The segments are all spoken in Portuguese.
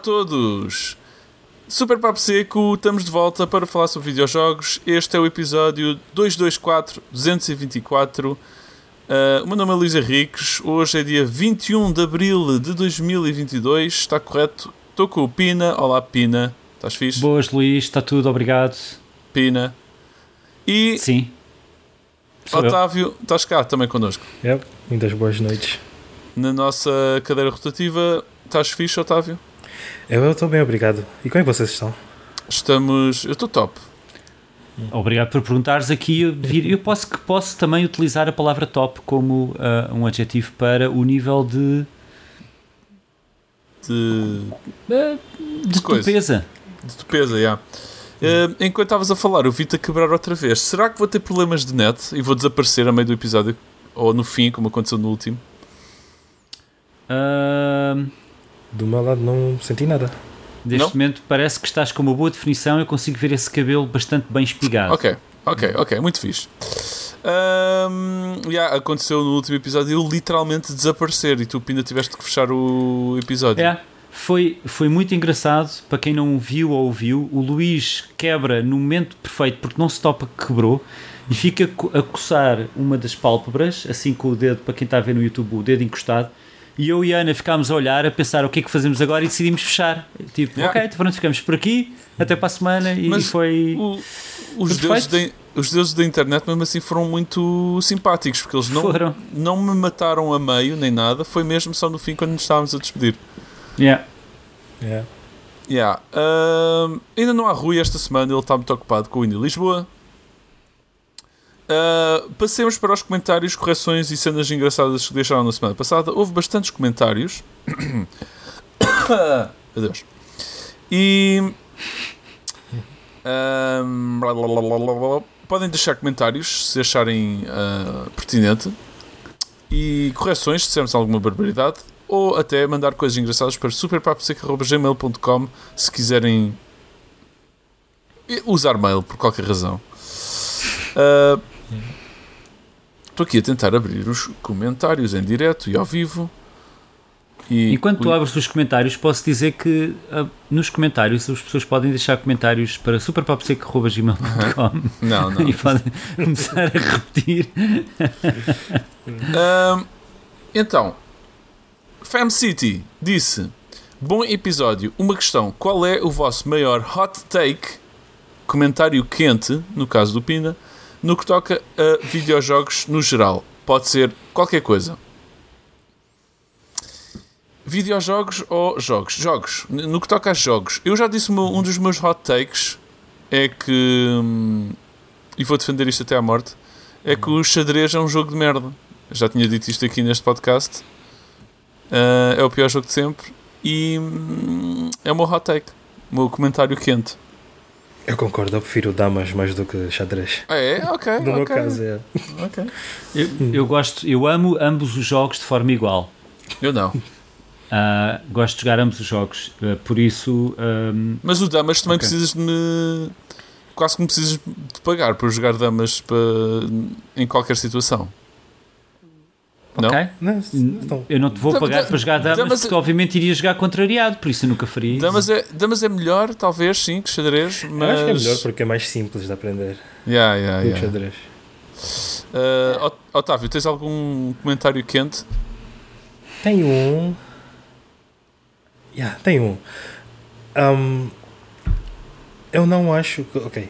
Olá a todos! Super Papo Seco, estamos de volta para falar sobre videojogos. Este é o episódio 224 224. Uh, o meu nome é Luís Henriques. Hoje é dia 21 de abril de 2022. Está correto? Estou com o Pina. Olá, Pina. Estás fixe? Boas, Luís. Está tudo, obrigado. Pina. E Sim. Sou eu. Otávio, estás cá também connosco. Yep, muitas boas noites. Na nossa cadeira rotativa, estás fixe, Otávio? Eu estou bem, obrigado. E como é que vocês estão? Estamos. Eu estou top. Obrigado por perguntares aqui. Eu, posso que posso também utilizar a palavra top como ah, um adjetivo para o nível de, De, ah, de Coisa. tupeza. de tupeza, já. Eh, enquanto estavas a falar, eu vi-te a quebrar outra vez. Será que vou ter problemas de net e vou desaparecer a meio do episódio? Ou no fim, como aconteceu no último? Ah, Do meu lado não senti nada. neste Não? momento parece que estás com uma boa definição. Eu consigo ver esse cabelo bastante bem espigado. Ok, ok, ok, muito fixe. Ahm, já, aconteceu no último episódio eu literalmente desaparecer e tu ainda tiveste que fechar o episódio. É, foi, foi muito engraçado. Para quem não viu ou ouviu, o Luís quebra no momento perfeito porque não se topa que quebrou e fica a coçar uma das pálpebras, assim com o dedo, para quem está a ver no YouTube, o dedo encostado. E eu e a Ana ficámos a olhar, a pensar o que é que fazemos agora e decidimos fechar. Tipo, Yeah. ok, então pronto, ficamos por aqui, até para a semana e Mas foi. O- os, deuses da, os deuses da internet, mesmo assim, foram muito simpáticos porque eles não, Foram. não me mataram a meio nem nada. Foi mesmo só no fim quando nos estávamos a despedir. Yeah. Yeah. Yeah. Ahm, ainda não há Rui esta semana, ele está muito ocupado com o Indy Lisboa. Ah, passemos para os comentários, correções e cenas engraçadas que deixaram na semana passada. Houve bastantes comentários. Adeus. E. ahm, blá, blá, blá, podem deixar comentários se acharem ah, pertinente e correções se dissermos alguma barbaridade ou até mandar coisas engraçadas para superpaposeca.gmail.com se quiserem usar mail por qualquer razão. Ah, Estou aqui a tentar abrir os comentários em direto e ao vivo. E Enquanto tu abres os comentários, posso dizer que ah, nos comentários as pessoas podem deixar comentários para superpapseco.gmail.com Não, não. e podem começar a repetir. Ahm, então, Fam City disse: Bom episódio. Uma questão: qual é o vosso maior hot take, comentário quente, no caso do Pina, no que toca a videojogos no geral? Pode ser qualquer coisa. Videojogos ou jogos? Jogos. No que toca a jogos, eu já disse uma- um dos meus hot takes é que. hum, e vou defender isto até à morte. É que o xadrez é um jogo de merda. Já tinha dito isto aqui neste podcast. Ah, é o pior jogo de sempre. E hum, é o meu hot take. O meu comentário quente. Eu concordo, eu prefiro damas mais do que xadrez. Ah, é? Ok. No meu ok, caso, é. ok. Eu, eu gosto, eu amo ambos os jogos de forma igual. Eu não. Ah, gosto de jogar ambos os jogos, ah, por isso Mas o Damas também Ok. precisas de me. Quase que me precisas de pagar por jogar Damas para... em qualquer situação. Não? ok. Não, não. Eu não te vou Dam- pagar para jogar damas, damas- porque obviamente iria jogar contrariado, por isso eu nunca faria isso. Damas é, Damas é melhor, talvez, sim, que xadrez, Eu mas. acho que é melhor porque é mais simples de aprender Yeah, yeah, do que yeah. xadrez. Ot- Otávio, tens algum comentário quente? Tem um. Yeah, tem um. Um, eu não acho que. Ok.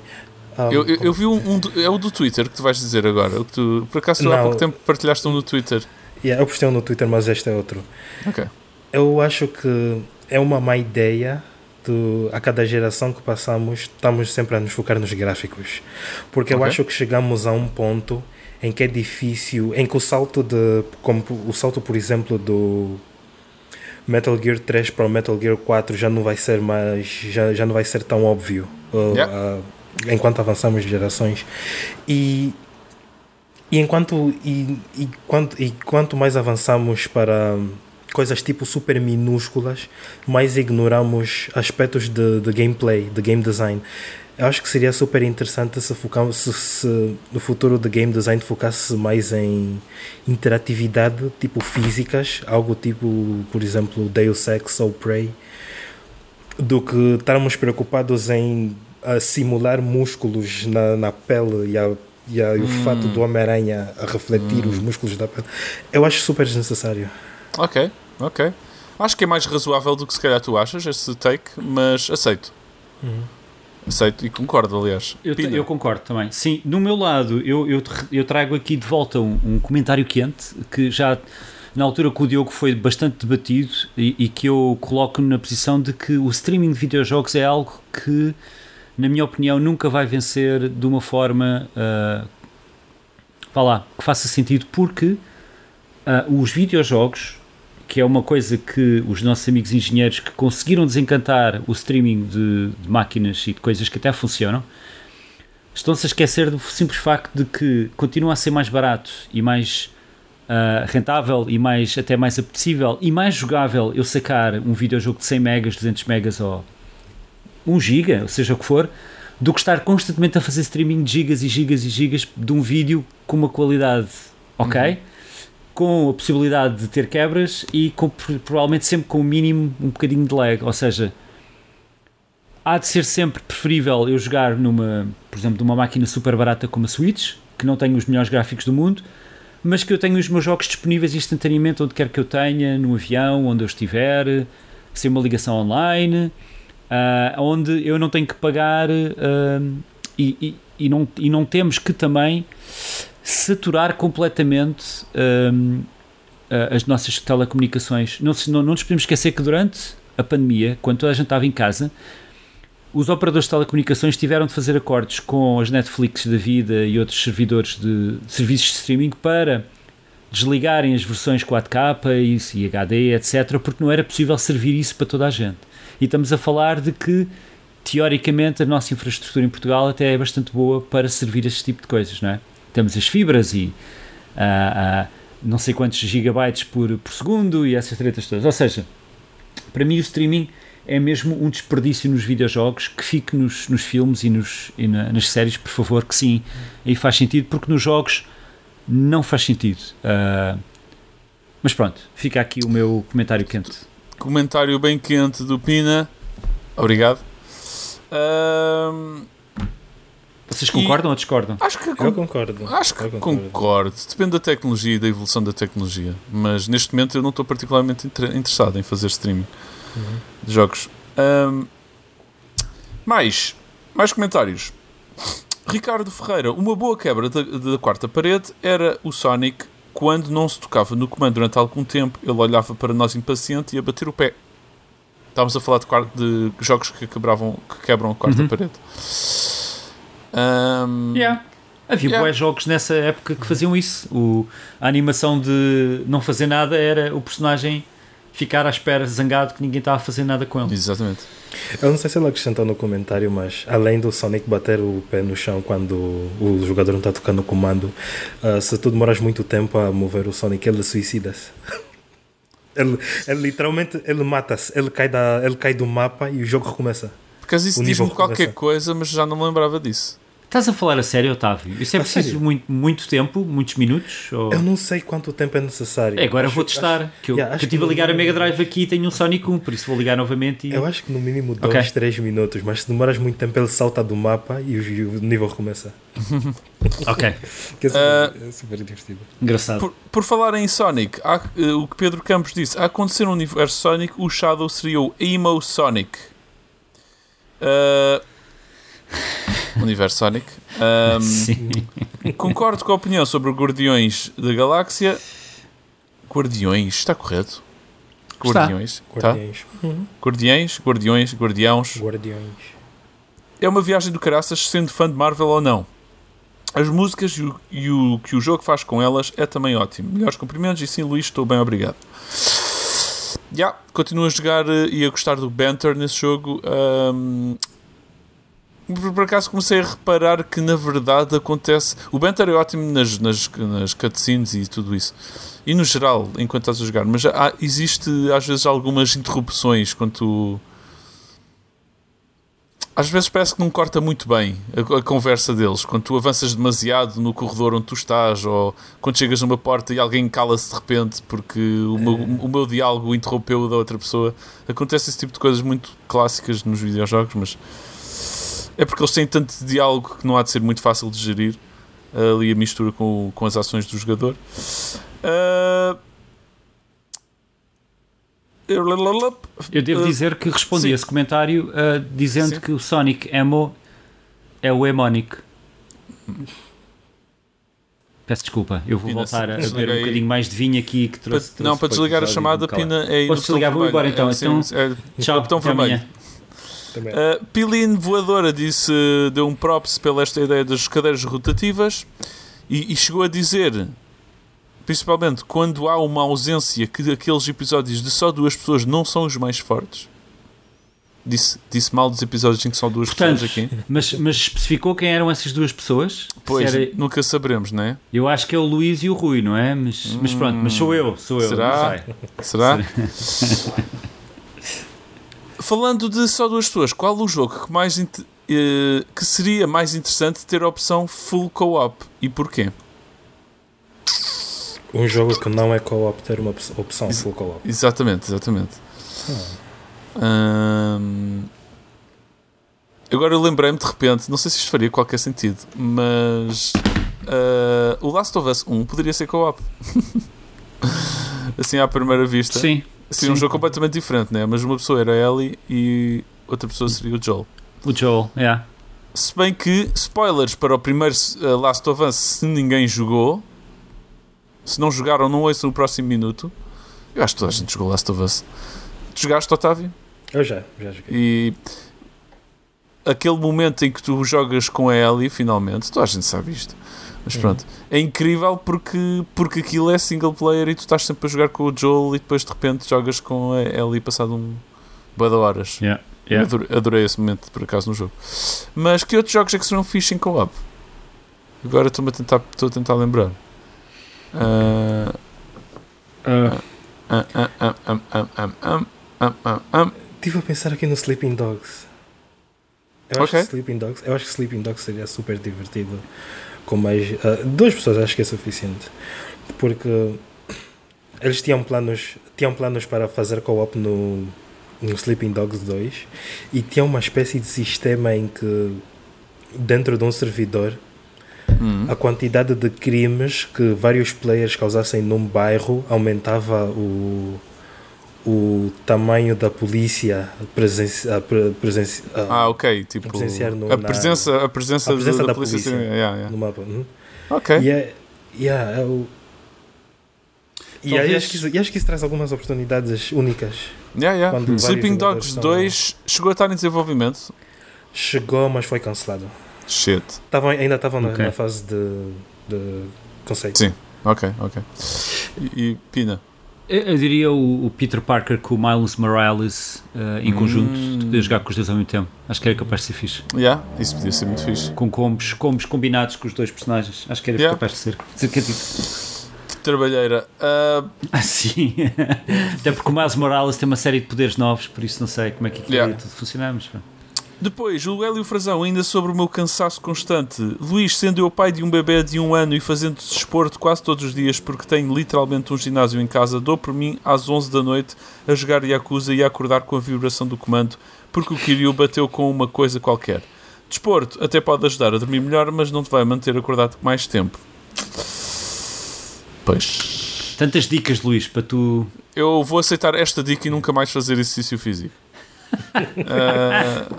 Um, Eu, eu, eu vi um, um do- é o do Twitter que tu vais dizer agora. O que tu, por acaso tu há Não. pouco tempo partilhaste um no Twitter. Yeah, eu postei um no Twitter, mas este é outro. Ok. Eu acho que é uma má ideia do, a cada geração que passamos, estamos sempre a nos focar nos gráficos. Porque eu Ok. acho que chegamos a um ponto em que é difícil, em que o salto de, como o salto, por exemplo, do Metal Gear 3 para o Metal Gear 4 já não vai ser mais, já, já não vai ser tão óbvio uh, Yeah. uh, enquanto avançamos gerações. E e enquanto e, e, quanto, e quanto mais avançamos para coisas tipo super minúsculas, mais ignoramos aspectos de, de gameplay, de game design. Eu acho que seria super interessante se, focar, se, se no futuro de game design focasse mais em interatividade, tipo físicas, algo tipo, por exemplo, Deus Ex ou Prey, do que estarmos preocupados em uh, simular músculos na, na pele e, a, e, a, e o fato do Homem-Aranha a refletir os músculos da pele. Eu acho super desnecessário. Ok, ok. Acho que é mais razoável do que se calhar tu achas, esse take, mas aceito. Aceito e concordo, aliás. Eu, eu concordo também. Sim, no meu lado, eu, eu, eu trago aqui de volta um, um comentário quente que já na altura que o Diogo foi bastante debatido e, e que eu coloco na posição de que o streaming de videojogos é algo que, na minha opinião, nunca vai vencer de uma forma uh, vá lá, que faça sentido, porque uh, os videojogos, que é uma coisa que os nossos amigos engenheiros que conseguiram desencantar o streaming de, de máquinas e de coisas que até funcionam, estão-se a esquecer do simples facto de que continua a ser mais barato e mais uh, rentável e mais, até mais apetecível e mais jogável eu sacar um videojogo de 100 megas, 200 megas ou 1 giga, ou seja o que for, do que estar constantemente a fazer streaming de gigas e gigas e gigas de um vídeo com uma qualidade ok, uhum. com a possibilidade de ter quebras e com, provavelmente sempre com o mínimo um bocadinho de lag, ou seja, há de ser sempre preferível eu jogar numa, por exemplo, numa máquina super barata como a Switch, que não tem os melhores gráficos do mundo, mas que eu tenho os meus jogos disponíveis instantaneamente onde quer que eu tenha, no avião, onde eu estiver, sem uma ligação online, uh, onde eu não tenho que pagar uh, e, e, e, não, e não temos que também saturar completamente uh, as nossas telecomunicações. Não, não, não nos podemos esquecer que durante a pandemia, quando toda a gente estava em casa, os operadores de telecomunicações tiveram de fazer acordos com as Netflix da vida e outros servidores de serviços de streaming para desligarem as versões 4K e HD, etc., porque não era possível servir isso para toda a gente. E estamos a falar de que, teoricamente, a nossa infraestrutura em Portugal até é bastante boa para servir este tipo de coisas, não é? Temos as fibras e uh, uh, não sei quantos gigabytes por, por segundo e essas tretas todas. Ou seja, para mim o streaming é mesmo um desperdício nos videojogos que fique nos, nos filmes e, nos, e na, nas séries, por favor, que sim, aí faz sentido, porque nos jogos não faz sentido. Uh, mas pronto, fica aqui o meu comentário quente. Comentário bem quente do Pina. Obrigado. Uh, Vocês concordam ou discordam? Acho que, eu concordo. Acho que concordo. concordo. Depende da tecnologia e da evolução da tecnologia. Mas neste momento eu não estou particularmente interessado em fazer streaming uhum. de jogos. Um, mais, mais comentários. Ricardo Ferreira, uma boa quebra da, da quarta parede era o Sonic quando não se tocava no comando durante algum tempo, ele olhava para nós impaciente e a bater o pé. Estávamos a falar de, de jogos que, quebravam, que quebram a quarta uhum. parede. Um, yeah. Havia yeah. bons jogos nessa época que faziam isso. O, a animação de não fazer nada era o personagem ficar à espera zangado que ninguém estava a fazer nada com ele. Exatamente. Eu não sei se ele acrescentou no comentário, mas além do Sonic bater o pé no chão quando o jogador não está tocando o comando, uh, se tu demoras muito tempo a mover o Sonic, ele suicida-se. ele, ele literalmente ele mata-se, ele, cai da, ele cai do mapa e o jogo recomeça. Porque isso diz-me qualquer coisa, mas já não me lembrava disso. Estás a falar a sério, Otávio? Isso é a preciso muito, muito tempo, muitos minutos? Ou... Eu não sei quanto tempo é necessário. É, agora acho, vou testar. Acho, que eu, yeah, estive a ligar a Mega Drive aqui e tenho um Sonic 1, por isso vou ligar novamente. E... Eu acho que no mínimo 2, okay. 3 minutos, mas se demoras muito tempo ele salta do mapa e o, e o nível recomeça. ok. que é super, uh, é super divertido. Engraçado. Por, por falar em Sonic, há, uh, o que Pedro Campos disse, a acontecer no universo Sonic, o Shadow seria o Emo Sonic. Uh, universo Sonic. Um, Sim. Concordo com a opinião sobre Guardiões da Galáxia. Guardiões, está correto? Guardiões. Está. Guardiões. Uhum. Guardiões, Guardiões, Guardiãos. Guardiões. É uma viagem do caraças, sendo fã de Marvel ou não. As músicas e o, e o que o jogo faz com elas é também ótimo. Melhores cumprimentos e sim, Luís, estou bem, obrigado. Já, yeah, continuo a jogar eh, e a gostar do Banter nesse jogo. Um, por acaso comecei a reparar que na verdade acontece. O banter é ótimo nas, nas, nas cutscenes e tudo isso. E no geral, enquanto estás a jogar. Mas há, existe às vezes algumas interrupções quando tu. às vezes parece que não corta muito bem a, a, conversa deles. Quando tu avanças demasiado no corredor onde tu estás, ou quando chegas numa porta e alguém cala-se de repente porque o, meu, o meu diálogo interrompeu o da outra pessoa. Acontece esse tipo de coisas muito clássicas nos videojogos, mas é porque eles têm tanto diálogo que não há de ser muito fácil de gerir ali a mistura com, com as ações do jogador. Uh... Eu devo dizer que respondi Sim. esse comentário uh, dizendo Sim. que o Sonic Emo é o Emonic. Peço desculpa, eu vou Pina, voltar a beber um bocadinho mais de vinho aqui que trouxe. não, para desligar a chamada, Pina, é Posso desligar, vou agora então. É, então é, tchau, botão vermelho. Uh, Pilin Voadora disse, deu um props pela esta ideia das cadeiras rotativas e, e chegou a dizer principalmente quando há uma ausência que aqueles episódios de só duas pessoas não são os mais fortes. Disse, disse mal dos episódios em que são duas Portanto, pessoas aqui. Mas, mas especificou quem eram essas duas pessoas? Pois, era... nunca saberemos, não é? Eu acho que é o Luís e o Rui, não é? Mas, hum, mas pronto, mas sou eu, sou eu. Será? Será? Falando de só duas pessoas, qual o jogo que, mais eh, que seria mais interessante ter a opção full co-op e porquê? Um jogo que não é co-op ter uma opção Ex full co-op. Exatamente, exatamente. Hum, agora eu lembrei-me de repente, não sei se isto faria qualquer sentido, mas uh, o Last of Us 1 poderia ser co-op. assim à primeira vista. Sim. Seria um jogo completamente diferente, né? mas uma pessoa era a Ellie e outra pessoa seria o Joel. O Joel, yeah. Se bem que, spoilers para o primeiro uh, Last of Us, se ninguém jogou, se não jogaram, não ouçam o próximo minuto. Eu acho que toda a gente jogou Last of Us. Tu jogaste, Otávio? Eu já, já joguei. E aquele momento em que tu jogas com a Ellie, finalmente, toda a gente sabe isto. Mas uhum. pronto, é incrível porque, porque aquilo é single player e tu estás sempre a jogar com o Joel e depois de repente jogas com a Ellie passado um boa de horas. Yeah. Yeah. Adorei, adorei, esse momento por acaso no jogo. Mas que outros jogos é que serão fixe em co-op? Agora estou a tentar, estou a tentar lembrar. Estive a pensar aqui no Sleeping Dogs. Eu acho, que Sleeping Dogs, eu acho que Sleeping Dogs seria super divertido com mais. Uh, duas pessoas acho que é suficiente. Porque eles tinham planos, tinham planos para fazer co-op no, no Sleeping Dogs 2 e tinha uma espécie de sistema em que dentro de um servidor Uhum. A quantidade de crimes que vários players causassem num bairro aumentava o, o tamanho da polícia presencia, presenci, ah, ok. Tipo, a, presenciar no, a, presença, a, presença, a presença da, da, polícia, polícia yeah, yeah. no mapa. Uhum. Ok. E, é, yeah, é o, e, Talvez... acho que isso, e acho que isso traz algumas oportunidades únicas. Yeah, yeah. Sleeping Dogs 2 chegou a estar em desenvolvimento? Chegou, mas foi cancelado. Shit. Tavam, ainda estavam okay. na, na, fase de, de conceito. Sim, ok, ok. E, e Pina? Eu, eu diria o, o, Peter Parker com o Miles Morales uh, em hum. conjunto, poder jogar com os dois ao mesmo tempo. Acho que era capaz de ser fixe. Yeah, isso podia ser muito fixe. Com combos, combos combinados com os dois personagens. Acho que era yeah. capaz de ser. Trabalheira. Uh... Ah, sim. Até porque o Miles Morales tem uma série de poderes novos, por isso não sei como é que aquilo yeah. tudo funcionar, mas... Depois, o Hélio Frazão, ainda sobre o meu cansaço constante. Luís, sendo eu pai de um bebê de um ano e fazendo desporto quase todos os dias porque tenho literalmente um ginásio em casa, dou por mim às 11 da noite a jogar Yakuza e a acordar com a vibração do comando porque o Kiryu bateu com uma coisa qualquer. Desporto até pode ajudar a dormir melhor, mas não te vai manter acordado mais tempo. Pois. Tantas dicas, Luís, para tu. Eu vou aceitar esta dica e nunca mais fazer exercício físico uh,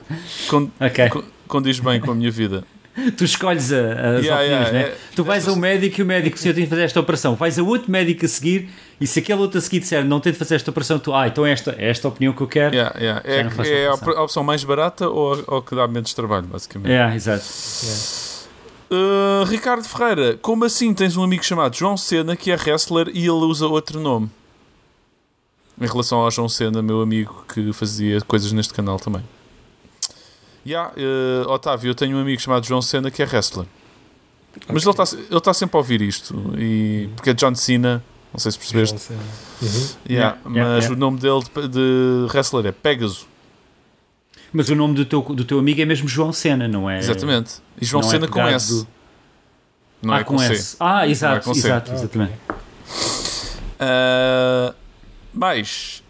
okay. condiz bem com a minha vida. Tu escolhes a, as yeah, opiniões, yeah, né? É, tu vais ao médico e o médico, se eu tenho de fazer esta operação, vais a outro médico a seguir e se aquele outro a seguir disser não tenho de fazer esta operação, tu, ah, então esta, é esta a opinião que eu quero. É, é a, a, opção mais barata ou, ou que dá menos trabalho, basicamente. É, exato. Uh, Ricardo Ferreira, como assim tens um amigo chamado João Sena que é wrestler e ele usa outro nome? Em relação ao João Sena, meu amigo que fazia coisas neste canal também. Yeah, uh, Otávio, eu tenho um amigo chamado João Sena que é wrestler. Okay. Mas ele está ele tá sempre a ouvir isto. E, porque é John Cena, não sei se percebeste. Uhum. Yeah, yeah, mas yeah, o nome dele de, de wrestler é Pegasus. Mas o nome do teu, do teu amigo é mesmo João Sena, não é? Exatamente. E João não é com S. do- Não ah, é com, com, C. S. Ah, exato, com C. exato, Ah, exatamente. Ah, mais,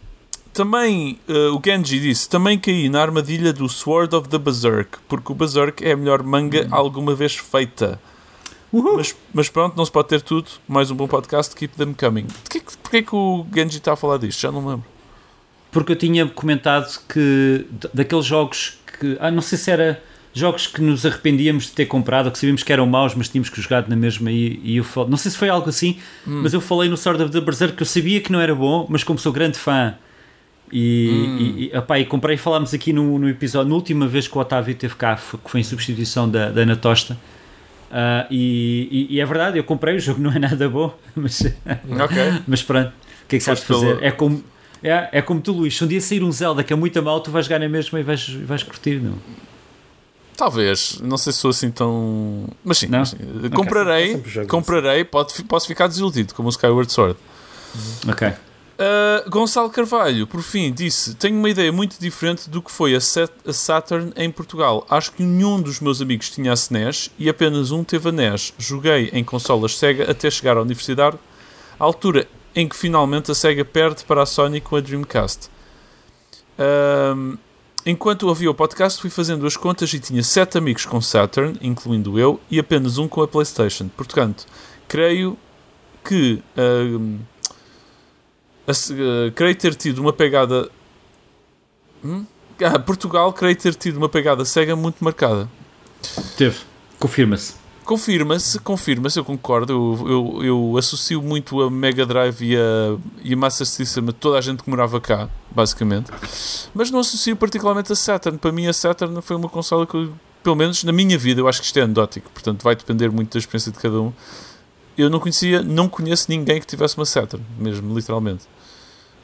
também ah, o Genji disse: também caí na armadilha do Sword of the Berserk, porque o Berserk é a melhor manga alguma vez feita. Uhul. Mas, mas pronto, não se pode ter tudo. Mais um bom podcast, keep them coming. Porquê, que- porquê que o Genji está a falar disto? Já não lembro. Porque eu tinha comentado que daqueles jogos que. Ah, não sei se era jogos que nos arrependíamos de ter comprado, que sabíamos que eram maus, mas tínhamos que jogar na mesma. E, e eu fal... Não sei se foi algo assim, mas eu falei no Sword of the Berserk que eu sabia que não era bom, mas como sou grande fã. E, e, e, epá, e comprei, falámos aqui no, no episódio, na última vez que o Otávio teve cá, foi- que foi em substituição da, da Ana Tosta. Ah, e, e- é verdade, eu comprei, o jogo não é nada bom, mas, Ok. mas pronto, o que é que sabes fazer? pelo- É como, é, é como tu, Luís, se um dia sair um Zelda que é muito mal, tu vais jogar na mesma e vais, vais curtir, não? Talvez. Não sei se sou assim tão. Mas sim, mas sim. Comprarei. jogos Comprarei. Pode, posso ficar desiludido, como o Skyward Sword. Ok. Uh, Gonçalo Carvalho, por fim, disse: Tenho uma ideia muito diferente do que foi a, Sat- a Saturn em Portugal. Acho que nenhum dos meus amigos tinha a SNES e apenas um teve a NES. Joguei em consolas Sega até chegar à universidade, à altura em que finalmente a Sega perde para a Sony com a Dreamcast. Um, enquanto ouvia o podcast, fui fazendo as contas e tinha sete amigos com Saturn, incluindo eu, e apenas um com a PlayStation. Portanto, creio que. se- eh, creio ter tido uma pegada. Hum? Ah, Portugal, creio ter tido uma pegada cega muito marcada. Teve. Confirma-se. Confirma-se, confirma-se, eu concordo. Eu, eu, eu associo muito a Mega Drive e a, e a Master System a toda a gente que morava cá, basicamente. Mas não associo particularmente a Saturn. Para mim, a Saturn foi uma consola que, pelo menos na minha vida, eu acho que isto é anedótico. Portanto, vai depender muito da experiência de cada um. Eu não conhecia, não conheço ninguém que tivesse uma Saturn, mesmo, literalmente.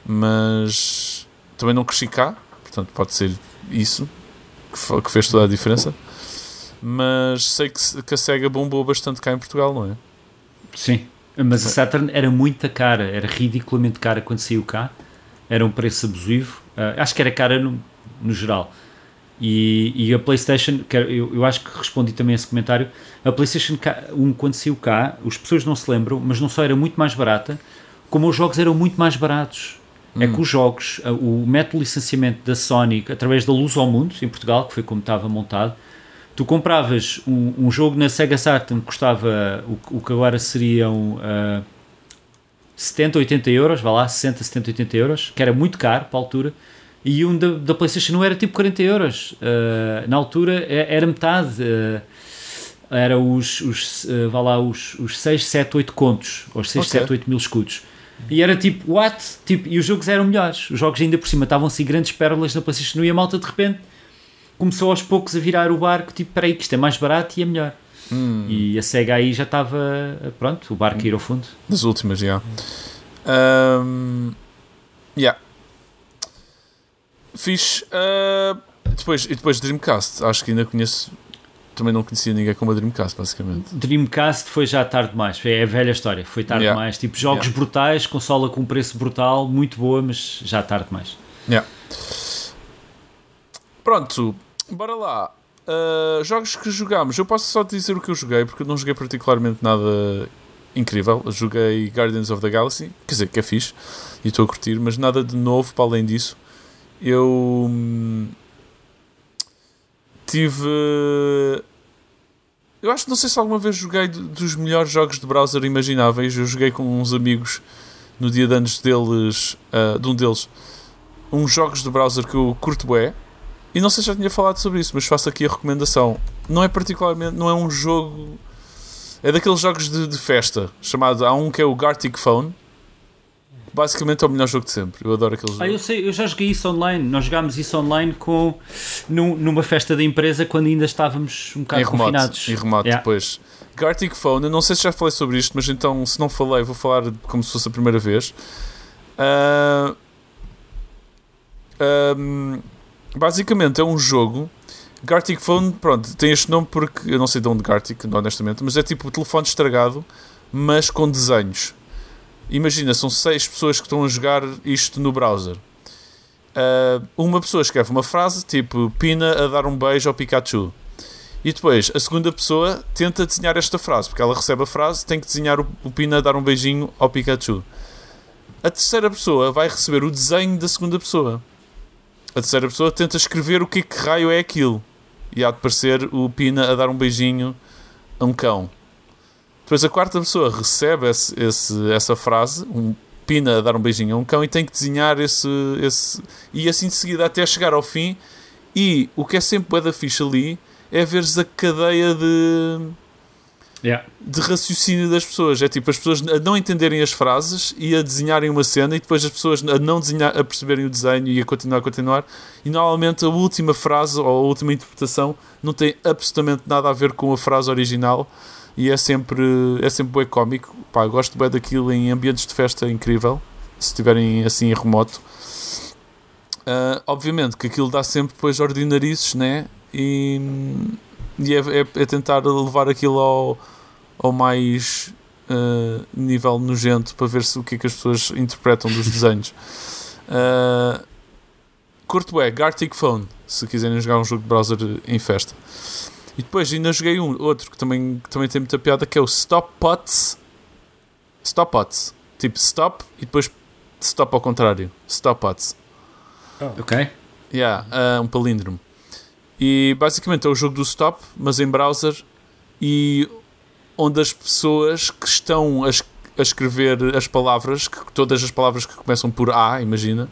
Mas também não cresci cá, portanto, pode ser isso que, que fez toda a diferença. Mas sei que, que a SEGA bombou bastante cá em Portugal, não é? Sim. Mas a Saturn era muito cara, era ridiculamente cara quando saiu cá. Era um preço abusivo. Ah, acho que era cara no, no geral. E, e a PlayStation, eu, eu acho que respondi também a esse comentário. A PlayStation 1, quando saiu cá, as pessoas não se lembram, mas não só era muito mais barata, como os jogos eram muito mais baratos. É que os jogos, ah, o método de licenciamento da Sony, através da Luz ao Mundo, em Portugal, que foi como estava montado, tu compravas um, um jogo na Sega Saturn que custava o, o que agora seriam ah, 70, 80 euros, vá lá, 60, 70, 80 euros, que era muito caro para a altura, e um da, da PlayStation 1 era tipo 40 euros. Ah, na altura é- era metade, ah, era os, os, ah, vá lá, os, os 6, 7, 8 contos, ou os 6, Ok. 7, 8 mil escudos. E era tipo, what? Tipo, e os jogos eram melhores. Os jogos ainda por cima estavam assim grandes pérolas na PlayStation 1 e a malta de repente começou aos poucos a virar o barco, tipo, peraí, que isto é mais barato e é melhor. E a SEGA aí já estava, pronto, o barco a ir ao fundo. Das últimas, já. Ahm, yeah. Fiz. ah, depois, e depois Dreamcast. Acho que ainda conheço. Também não conhecia ninguém com uma Dreamcast, basicamente. Dreamcast foi já tarde demais, é a velha história, foi tarde Yeah. demais. Tipo, jogos Yeah. brutais, consola com um preço brutal, muito boa, mas já tarde demais. Yeah. Pronto, bora lá. Uh, jogos que jogámos. Eu posso só dizer o que eu joguei, porque eu não joguei particularmente nada incrível. Joguei Guardians of the Galaxy, quer dizer, que é fixe, e estou a curtir, mas nada de novo para além disso. Eu hum, tive. Eu acho que não sei se alguma vez joguei do- dos melhores jogos de browser imagináveis. Eu joguei com uns amigos no dia de anos deles, ah, de um deles, uns jogos de browser que eu curto bué. E não sei se já tinha falado sobre isso, mas faço aqui a recomendação. Não é particularmente, não é um jogo. É daqueles jogos de, de festa, chamado. Há um que é o Gartic Phone. Basicamente é o melhor jogo de sempre. Eu adoro aquele jogo. Ah, eu sei, eu já joguei isso online. Nós jogámos isso online com, num- numa festa da empresa quando ainda estávamos um bocado em remoto, confinados. em remoto Yeah. depois. Gartic Phone, eu não sei se já falei sobre isto, mas então, se não falei, vou falar como se fosse a primeira vez. Ah, ahm, basicamente é um jogo. Gartic Phone, pronto, tem este nome porque eu não sei de onde Gartic, honestamente, mas é tipo o telefone estragado, mas com desenhos. Imagina, são seis pessoas que estão a jogar isto no browser. Uh, uma pessoa escreve uma frase tipo Pina a dar um beijo ao Pikachu. E depois a segunda pessoa tenta desenhar esta frase, porque ela recebe a frase, tem que desenhar o, o Pina a dar um beijinho ao Pikachu. A terceira pessoa vai receber o desenho da segunda pessoa. A terceira pessoa tenta escrever o que, que raio é aquilo. E há de parecer o Pina a dar um beijinho a um cão. Depois a quarta pessoa recebe esse, esse, essa frase, um Pina a dar um beijinho a um cão, e tem que desenhar esse, esse. E assim de seguida até chegar ao fim. E o que é sempre da ficha ali é veres a cadeia de. Yeah. de raciocínio das pessoas. É tipo as pessoas a não entenderem as frases e a desenharem uma cena e depois as pessoas a não desenhar, a perceberem o desenho e a continuar a continuar. E normalmente a última frase ou a última interpretação não tem absolutamente nada a ver com a frase original e é sempre, é sempre bem cómico. Pá, gosto bem daquilo em ambientes de festa incrível, se estiverem assim em remoto. Uh, obviamente que aquilo dá sempre depois ordinarices, né? E, e é, é, é tentar levar aquilo ao, ao mais uh, nível nojento para ver se, o que é que as pessoas interpretam dos desenhos. Uh, curto é Gartic Phone, se quiserem jogar um jogo de browser em festa. E depois ainda joguei um outro que também, que também tem muita piada que é o Stop Pots. Stop Pots. Tipo stop e depois stop ao contrário. Stop Pots. Ok. Yeah, uh, um palíndromo. E basicamente é o jogo do stop, mas em browser e onde as pessoas que estão a, a escrever as palavras, que, todas as palavras que começam por A, imagina,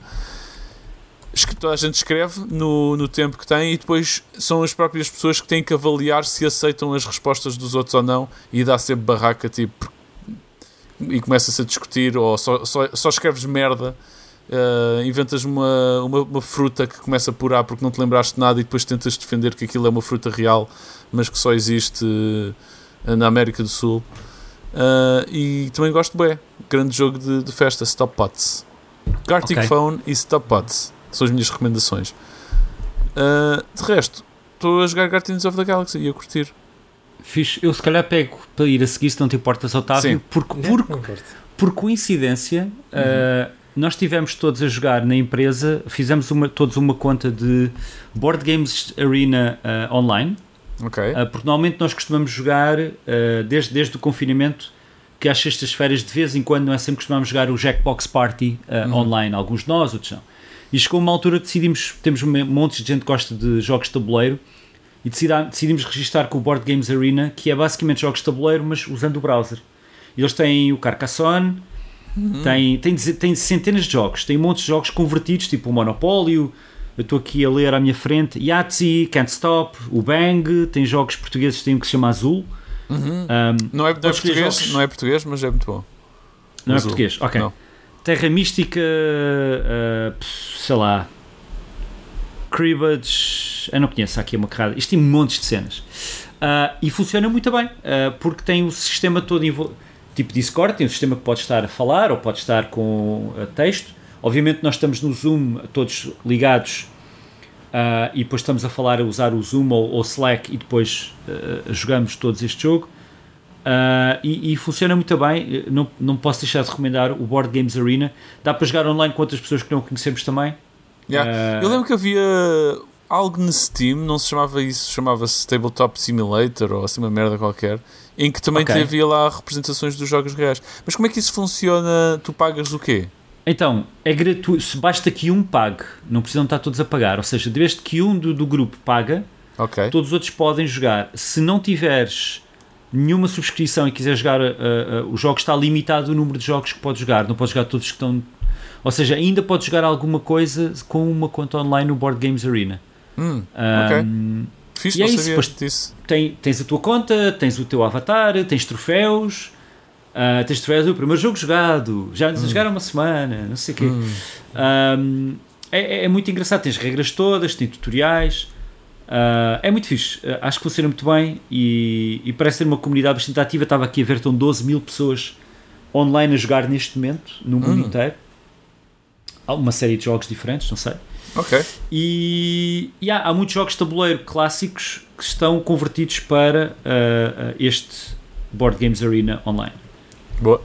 toda a gente escreve no, no tempo que tem e depois são as próprias pessoas que têm que avaliar se aceitam as respostas dos outros ou não e dá sempre barraca tipo e começa-se a discutir ou só, só, só escreves merda uh, inventas uma, uma, uma, fruta que começa por A porque não te lembraste de nada e depois tentas defender que aquilo é uma fruta real mas que só existe uh, na América do Sul uh, e também gosto bem grande jogo de, de festa Stop Pots Gartic okay. Phone e Stop Pots são as minhas recomendações. Uh, de resto, estou a jogar Guardians of the Galaxy e a curtir. Fiz, eu se calhar pego para ir a seguir, se não te importas, Otávio, porque, porque, por coincidência, uhum. Uh, nós estivemos todos a jogar na empresa, fizemos uma, todos uma conta de Board Games Arena uh, online. Ok. porque normalmente nós costumamos jogar desde, desde o confinamento que às sextas-feiras de vez em quando não é sempre costumamos jogar o Jackbox Party uh, uhum. online, alguns de nós, outros não. E chegou uma altura decidimos, temos um monte de gente que gosta de jogos de tabuleiro e decidimos registar com o Board Games Arena, que é basicamente jogos de tabuleiro, mas usando o browser. Eles têm o Carcassonne, uhum. têm, têm, têm centenas de jogos, têm montes de jogos convertidos, tipo o Monopólio, eu estou aqui a ler à minha frente, Yahtzee, Can't Stop, o Bang, tem jogos portugueses, tem um que se chama Azul. Uhum. Um, não, é, não, é português, não é português, mas é muito bom. Não Azul. é português, ok. Não. Terra Mística, uh, sei lá, Cribbage, eu não conheço, aqui uma carrada. Isto tem montes de cenas. Uh, e funciona muito bem, uh, porque tem o sistema todo tipo Discord, tem um sistema que pode estar a falar ou pode estar com texto. Obviamente nós estamos no Zoom todos ligados Uh, e depois estamos a falar a usar o Zoom ou, ou Slack e depois uh, jogamos todos este jogo. Uh, e, e, funciona muito bem. Não, não posso deixar de recomendar o Board Games Arena. Dá para jogar online com outras pessoas que não conhecemos também. Yeah. Uh, Eu lembro que havia algo no Steam, não se chamava isso, chamava-se Tabletop Simulator ou assim uma merda qualquer, em que também okay. havia lá representações dos jogos reais. Mas como é que isso funciona? Tu pagas o quê? Então, é gratuito. Basta que um pague, não precisam estar todos a pagar. Ou seja, desde que um do, do grupo paga, okay. todos os outros podem jogar. Se não tiveres nenhuma subscrição e quiser jogar, uh, uh, o jogo está limitado o número de jogos que pode jogar, não pode jogar todos que estão. Ou seja, ainda pode jogar alguma coisa com uma conta online no Board Games Arena. Hum, um, Fiz, e é isso, disso. Tem, tens a tua conta, tens o teu avatar, tens troféus, uh, tens troféus do primeiro jogo jogado, já hum. jogaram uma semana, não sei o quê. Hum. Um, é, é, muito engraçado, tens regras todas, tem tutoriais. Uh, é muito fixe, uh, acho que funciona muito bem e, e, parece ser uma comunidade bastante ativa. Estava aqui a ver, estão 12 mil pessoas online a jogar neste momento, no mundo hum. inteiro. Há uma série de jogos diferentes, não sei. Ok. E, e há, há, muitos jogos de tabuleiro clássicos que estão convertidos para uh, este Board Games Arena online. Boa.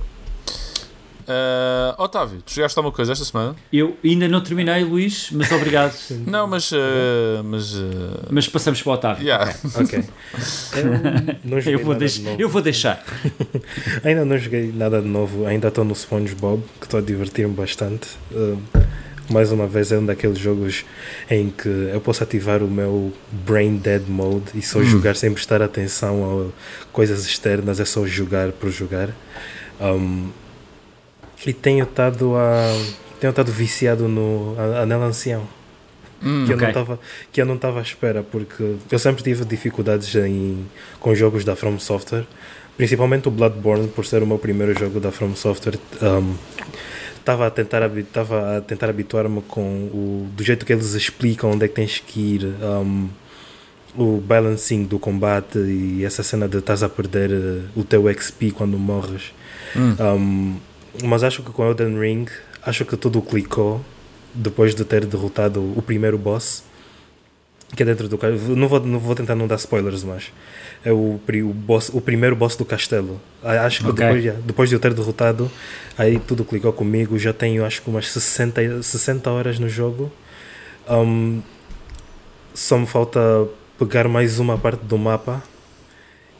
Ah, Otávio, tu jogaste alguma coisa esta semana? Eu ainda não terminei, Luís, mas obrigado. Não, mas. ah, mas ah, mas passamos para o Otávio. yeah. Ok. Eu, não joguei Eu vou, de novo. eu vou deixar. Ainda não joguei nada de novo, ainda estou no SpongeBob, que estou a divertir-me bastante. Mais uma vez, é um daqueles jogos em que eu posso ativar o meu Brain Dead Mode e só Hum. jogar sem prestar atenção a coisas externas, é só jogar por jogar. Um, e tenho estado a. Tenho estado viciado no a- Anel Ancião Hum, que, eu não ok. tava, que eu não estava à espera, porque eu sempre tive dificuldades em, com jogos da From Software, principalmente o Bloodborne, por ser o meu primeiro jogo da From Software. um, Estava a tentar, habi- tava a tentar habituar-me com o, do jeito que eles explicam onde é que tens que ir, um, o balancing do combate e essa cena de estás a perder eh, o teu XP quando morres. Hum. Um, mas acho que com Elden Ring, acho que tudo clicou depois de ter derrotado o primeiro boss. Que é dentro do ca- não vou Não vou tentar não dar spoilers, mas é o, o, boss, o primeiro boss do castelo. Acho que Ok. depois, depois de eu ter derrotado, aí tudo clicou comigo. Já tenho acho que umas 60, 60 horas no jogo. Um, só me falta pegar mais uma parte do mapa.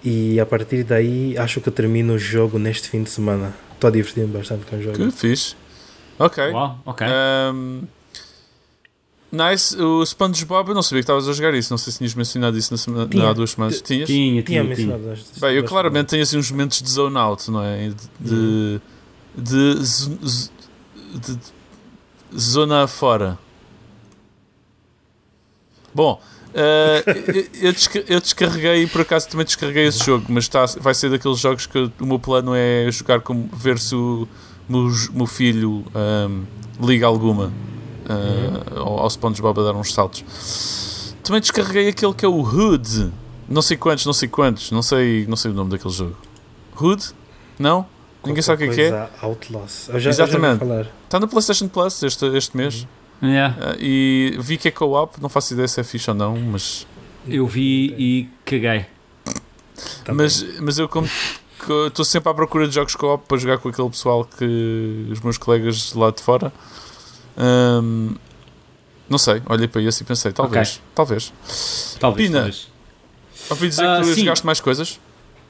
E a partir daí acho que termino o jogo neste fim de semana. Estou a divertir-me bastante com o jogo. Que fixe. Ok. Uau, ok. Um, nice. O SpongeBob, eu não sabia que estavas a jogar isso. Não sei se tinhas mencionado isso na semana, Tinha. há duas semanas. Tinhas? tinha, Tinha tinha, tinha. mencionado. Bem, eu claramente tenho assim uns momentos de zone out, não é? De. de, z- de- de zona fora. Bom, eh, eu, eu desca- eu descarreguei, por acaso também descarreguei esse jogo, mas está, vai ser daqueles jogos que o meu plano é jogar como ver se o meu, filho ahm, liga alguma ah, ao, ao SpongeBob a dar uns saltos. Também descarreguei aquele que é o Hood. Não sei quantos, não sei quantos, não sei, não sei o nome daquele jogo. Hood? Não? Ninguém sabe o que é é? Outlaws. Eu já, Exatamente. falar. Está no PlayStation Plus este, este mês. Yeah. Ah, e vi que é co-op, não faço ideia se é fixe ou não, mas, Eu vi e caguei. Também. mas, mas eu como que estou sempre à procura de jogos co-op para jogar com aquele pessoal que os meus colegas lá de fora. Não sei, olhei para esse e pensei, talvez, talvez. Talvez. Pina. talvez. Ouvi dizer Ah, que tu sim. jogaste mais coisas.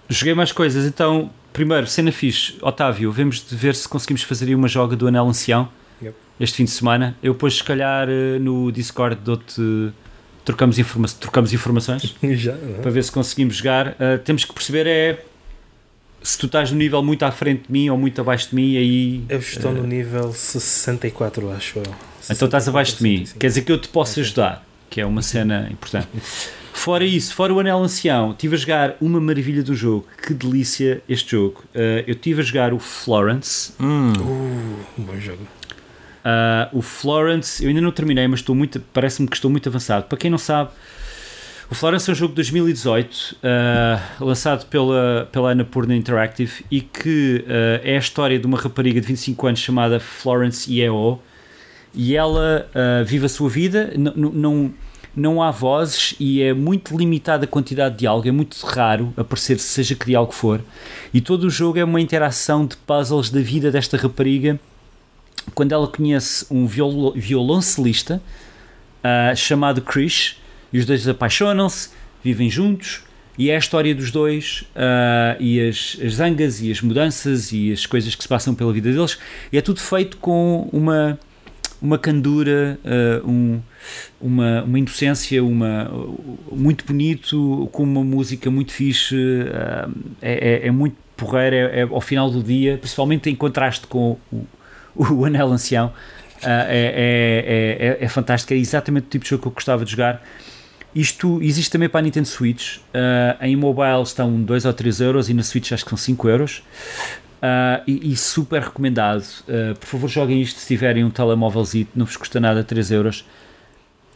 Joguei mais coisas, então, primeiro, cena fixe. Otávio, vemos de ver se conseguimos fazer aí uma joga do Anel Ancião Yep. este fim de semana. Eu depois, se calhar, eh, no Discord dou-te. Trocamos, informa trocamos informações já, é? para ver se conseguimos jogar. Ah, temos que perceber é se tu estás no nível muito à frente de mim ou muito abaixo de mim, aí Eu estou no nível 64, acho eu. então estás abaixo de mim. 65. Quer dizer que eu te posso Ok. ajudar, que é uma cena importante. Fora isso, fora o Anel Ancião, estive a jogar uma maravilha do jogo. Que delícia este jogo. Uh, eu estive a jogar o Florence. Hum, Uh, um bom jogo. Uh, o Florence, eu ainda não terminei, mas estou muito, parece-me que estou muito avançado. Para quem não sabe, o Florence é um jogo de 2018, uh, lançado pela, pela Annapurna Interactive e que uh, é a história de uma rapariga de 25 anos chamada Florence Yeo. E ela uh, vive a sua vida, não, não há vozes e é muito limitada a quantidade de diálogo, é muito raro aparecer seja que diálogo for. E todo o jogo é uma interação de puzzles da vida desta rapariga quando ela conhece um viol violoncelista ah, chamado Chris e os dois apaixonam-se, vivem juntos. E é a história dos dois ah, e as, as zangas e as mudanças e as coisas que se passam pela vida deles. E é tudo feito com uma uma candura, ah, um, uma, uma inocência, uma, muito bonito, com uma música muito fixe, ah, é, é, é muito porreiro, é, é ao final do dia, principalmente em contraste com o, o Anel Ancião, ah, é, é, é, é fantástico, é exatamente o tipo de jogo que eu gostava de jogar. Isto existe também para a Nintendo Switch, ah, em mobile estão 2 ou 3 euros e na Switch acho que são 5 euros. Ah, e, e super recomendado. Ah, por favor, joguem isto se tiverem um telemóvelzito, não vos custa nada 3 euros.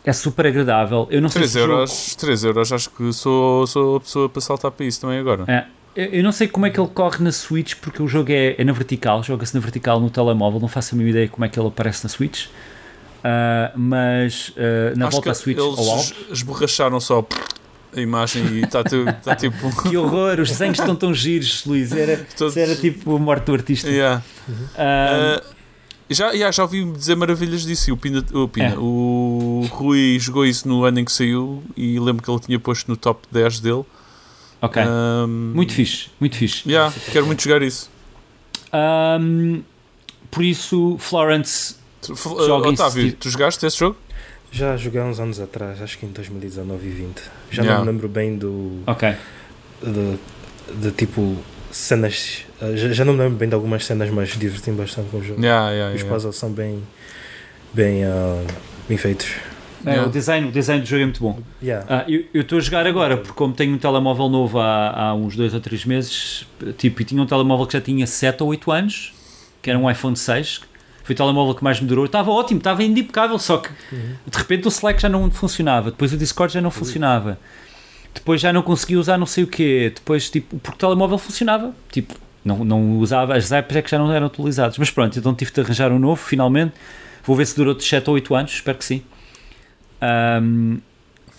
É super agradável. Eu não sei 3 se o jogo- euros, 3 euros, acho que sou, sou a pessoa para saltar para isso também agora. É, eu eu não sei como é que ele corre na Switch, porque o jogo é, é na vertical, joga-se na vertical no telemóvel, não faço a mínima ideia como é que ele aparece na Switch. Ah, mas ah, na acho volta à Switch eles ao alto. es- esborracharam só a imagem e está tá, tipo. Que horror, os desenhos estão tão giros, Luís. Era, Todos- era tipo a morte do artista. Yeah. Ah, Uh, já, yeah, já ouvi dizer maravilhas disso. E o Pina, o, Pina, É. o Rui jogou isso no ano em que saiu e lembro que ele tinha posto no top 10 dele. ok. Um, muito fixe, muito fixe. Yeah, quero muito jogar isso. Ahm, por isso, Florence, Tu- uh, Joga Otávio, tipo- tu jogaste esse jogo? Já joguei há uns anos atrás, acho que em 2019 e 20. Já Yeah. não me lembro bem do. ok. de, de tipo cenas. eh, Já, já não me lembro bem de algumas cenas, mas diverti-me bastante com o jogo. Yeah, yeah, Os yeah. puzzles são bem. bem, ah, bem feitos. É, Yeah. o, design, o design do jogo é muito bom. Yeah. Ah, eu eu estou a jogar agora, porque como tenho um telemóvel novo há, há uns 2 ou 3 meses, tipo, e tinha um telemóvel que já tinha 7 ou 8 anos, que era um iPhone 6, foi o telemóvel que mais me durou. Estava ótimo, estava ainda impecável, só que de repente o Slack já não funcionava, depois o Discord já não funcionava, depois já não conseguia usar não sei o quê, depois, tipo, porque o telemóvel funcionava, tipo, não, não usava, as apps é que já não eram atualizadas, mas pronto, então tive de arranjar um novo, finalmente. Vou ver se durou de 7 ou 8 anos, espero que sim. Ahm,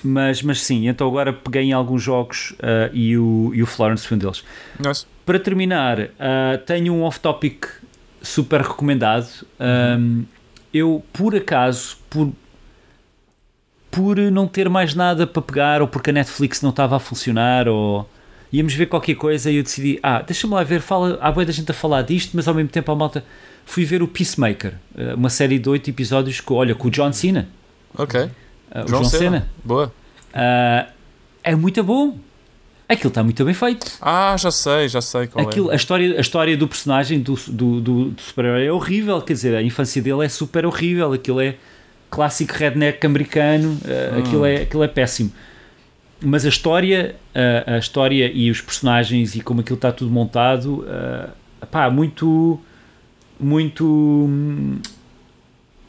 mas, mas sim, então agora peguei em alguns jogos ah, e, o, e o Florence foi um deles. Nice. Para terminar, ah, tenho um off-topic super recomendado. Ahm, eu, por acaso, por, por não ter mais nada para pegar, ou porque a Netflix não estava a funcionar, ou íamos ver qualquer coisa e eu decidi, ah, deixa-me lá ver, fala, há boa da gente a falar disto, mas ao mesmo tempo a malta fui ver o Peacemaker, ah, uma série de oito episódios com, olha, com o John Cena. Ok. o João, John Cena. Cena. Boa. Ah, é muito bom. Aquilo está muito bem feito. Ah, já sei, já sei qual Aquilo, é. a, história, a história do personagem, do, do, do, do super-herói, é horrível. Quer dizer, a infância dele é super horrível. Aquilo é clássico redneck americano. ah, aquilo, é, aquilo é péssimo. Mas a história, ah, a história e os personagens e como aquilo está tudo montado, ah, pá, muito. Muito. hum,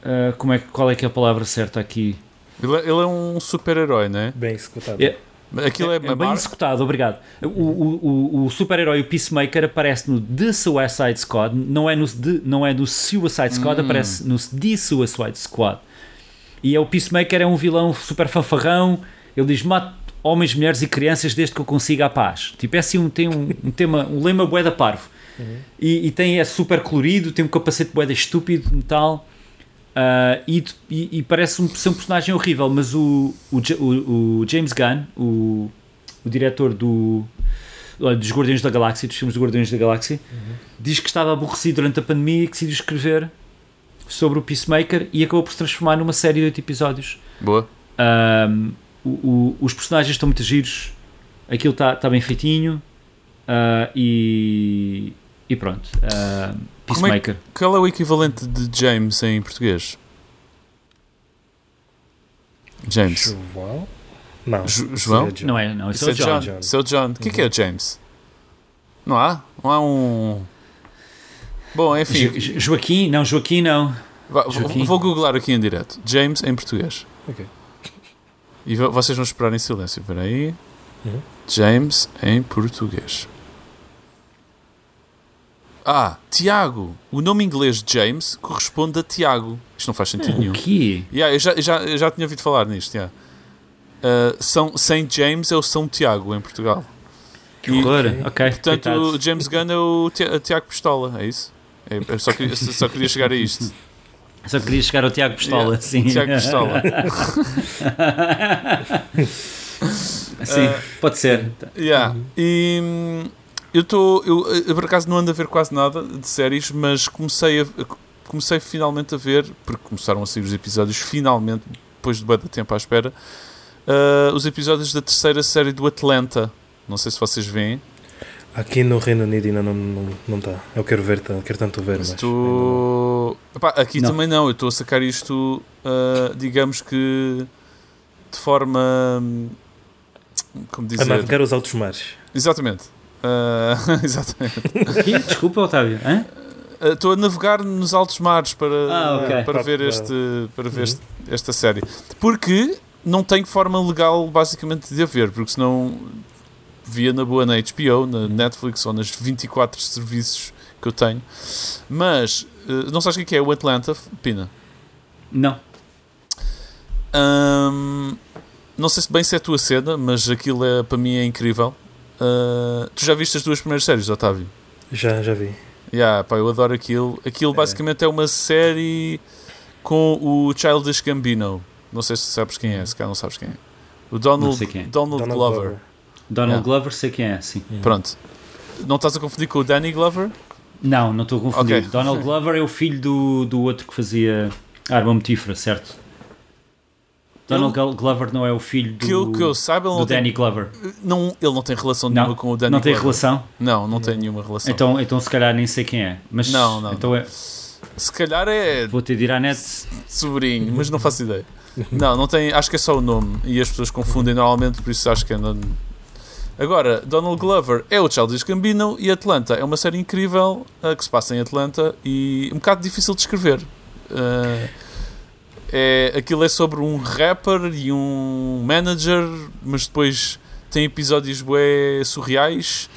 ah, como é, que- qual é que é a palavra certa aqui? Ele, é- ele é um super-herói, né? Bem executado. É- Aquilo é, É, bem mar- executado, obrigado. O, o, o, o super-herói, o Peacemaker, aparece no The Suicide Squad, não é no, The- não é no Suicide Squad, Hum. aparece no The Suicide Squad. E é o Peacemaker é um vilão super fanfarrão, ele diz, mato homens, mulheres e crianças desde que eu consiga a paz. Tipo, é assim, um, tem um, um tema, um lema bué da parvo. E, e tem, é super colorido, tem um capacete bué da estúpido, de metal. Ah, e, e- e parece ser um personagem horrível, mas o, o, o- o James Gunn, o, o diretor do, dos Guardiões da Galáxia, dos filmes dos Guardiões da Galáxia, diz que estava aborrecido durante a pandemia e que decidiu escrever sobre o Peacemaker e acabou por se transformar numa série de oito episódios. Boa. O- o- os personagens estão muito giros, aquilo está tá bem feitinho ah, e, e pronto. ah, Como é Peacemaker. Qual é o equivalente de James em português? James. João? Não. Jo- João? John. Não é, não, Isso é é o John. John. John. É o John. O que é que é o James? Não há? Não há um. Bom, enfim. Jo- Jo- Joaquim, não, Joaquim não. vá- vou, Joaquim. vou googlar aqui em direto. James em português. Ok. E vo- vocês vão esperar em silêncio. Espera aí. Uhum. James em português. Ah, Tiago. O nome inglês de James corresponde a Tiago. Isto não faz sentido nenhum. O quê? Yeah, eu, já, eu já, eu já tinha ouvido falar nisto. Yeah. Uh, São, Saint James é o São Tiago em Portugal. Que E- horror. Ok, Portanto, o James Gunn é o Tiago Pistola, é isso? É, eu só, queria, só queria chegar a isto. Só queria chegar ao Tiago Pistola, Yeah, sim. Tiago Pistola. sim, Ah, pode ser. Yeah. E eu estou. Eu, eu por acaso não ando a ver quase nada de séries, mas comecei a, comecei finalmente a ver, porque começaram a sair os episódios, finalmente, depois de de tempo à espera, ah, os episódios da terceira série do Atlanta. Não sei se vocês veem. Aqui no Reino Unido ainda não está. Não, não tá. Eu quero ver, tá- quero tanto ver, mas. Estou. Epá, aqui Não. também não, eu estou a sacar isto, ah, digamos que de forma. hum, Como não- A dizer? navegar os altos mares. Exatamente. Ah, exatamente. Quê? Desculpa, Otávio. Uh, Estou a navegar nos altos mares para, Ah, ok. para ver, este, para ver Uhum. este- esta série. Porque não tenho forma legal, basicamente, de a ver, porque senão via na boa na HBO, na Netflix ou nas 24 serviços que eu tenho. Mas, uh, não sabes o que é que é o Atlanta, Pina? Não. Ahm, não sei se bem se é a tua cena, mas aquilo é, para mim é incrível. Uh, tu já viste as duas primeiras séries, Otávio? Já, já vi. Yeah, pá, eu adoro aquilo. Aquilo basicamente é uma série com o Childish Gambino. Não sei se sabes quem é, se calhar não sabes quem é. O Donald, é. Donald, Donald Glover. Donald Yeah. Glover, sei quem é, sim. Pronto. Não estás a confundir com o Danny Glover? Não, não estou a confundir. Ok. Donald Glover é o filho do, do outro que fazia arma mortífera, certo? Donald Glo- Glover não é o filho do, Que eu, que eu saiba, ele do não tem, Danny Glover. não, ele não tem relação Não, nenhuma com o Danny não tem Glover. relação? Não, não tem nenhuma relação. Então, então se calhar nem sei quem é. Mas Não, não, Então é, Se calhar é vou ter de ir à net. sobrinho, mas não faço ideia. Não, não tem, acho que é só o nome e as pessoas confundem normalmente, por isso acho que é. Não... Agora, Donald Glover é o Childish Gambino e Atlanta é uma série incrível uh, que se passa em Atlanta e um bocado difícil de escrever. Uh, é, aquilo é sobre um rapper e um manager, mas depois tem episódios bué surreais.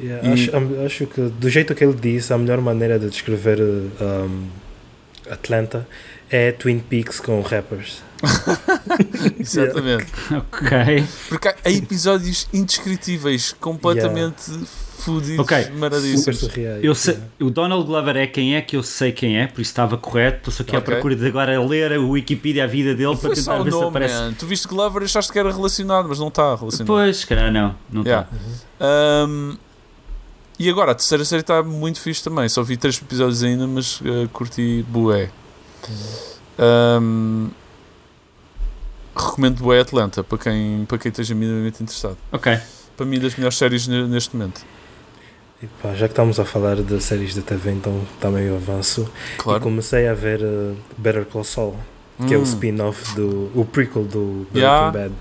Yeah, E- acho, acho que, do jeito que ele disse, a melhor maneira de descrever um, Atlanta é Twin Peaks com rappers. Exatamente. Ok. Porque há episódios indescritíveis, completamente fodidos, Ok. Super maradíssimos. surreais. Eu sei, o Donald Glover é quem é, que eu sei quem é, por isso estava correto. Estou só aqui à Ok. procura de agora ler a Wikipedia, a vida dele, para Foi tentar o ver se nome, aparece. man. Tu viste Glover e achaste que era relacionado, mas não está relacionado. Pois, se calhar não. Não tá. Yeah. Um, e agora, a terceira série está muito fixe também. Só vi três episódios ainda, mas uh, curti bué. Um, recomendo bué Atlanta para quem, para quem esteja minimamente interessado. Ok. Para mim, das melhores séries ne- neste momento. E pá, já que estamos a falar de séries de TV, então também eu avanço. E Claro. comecei a ver uh, Better Call Saul, que é o Hum. spin-off do. o prequel do Breaking Yeah. Bad.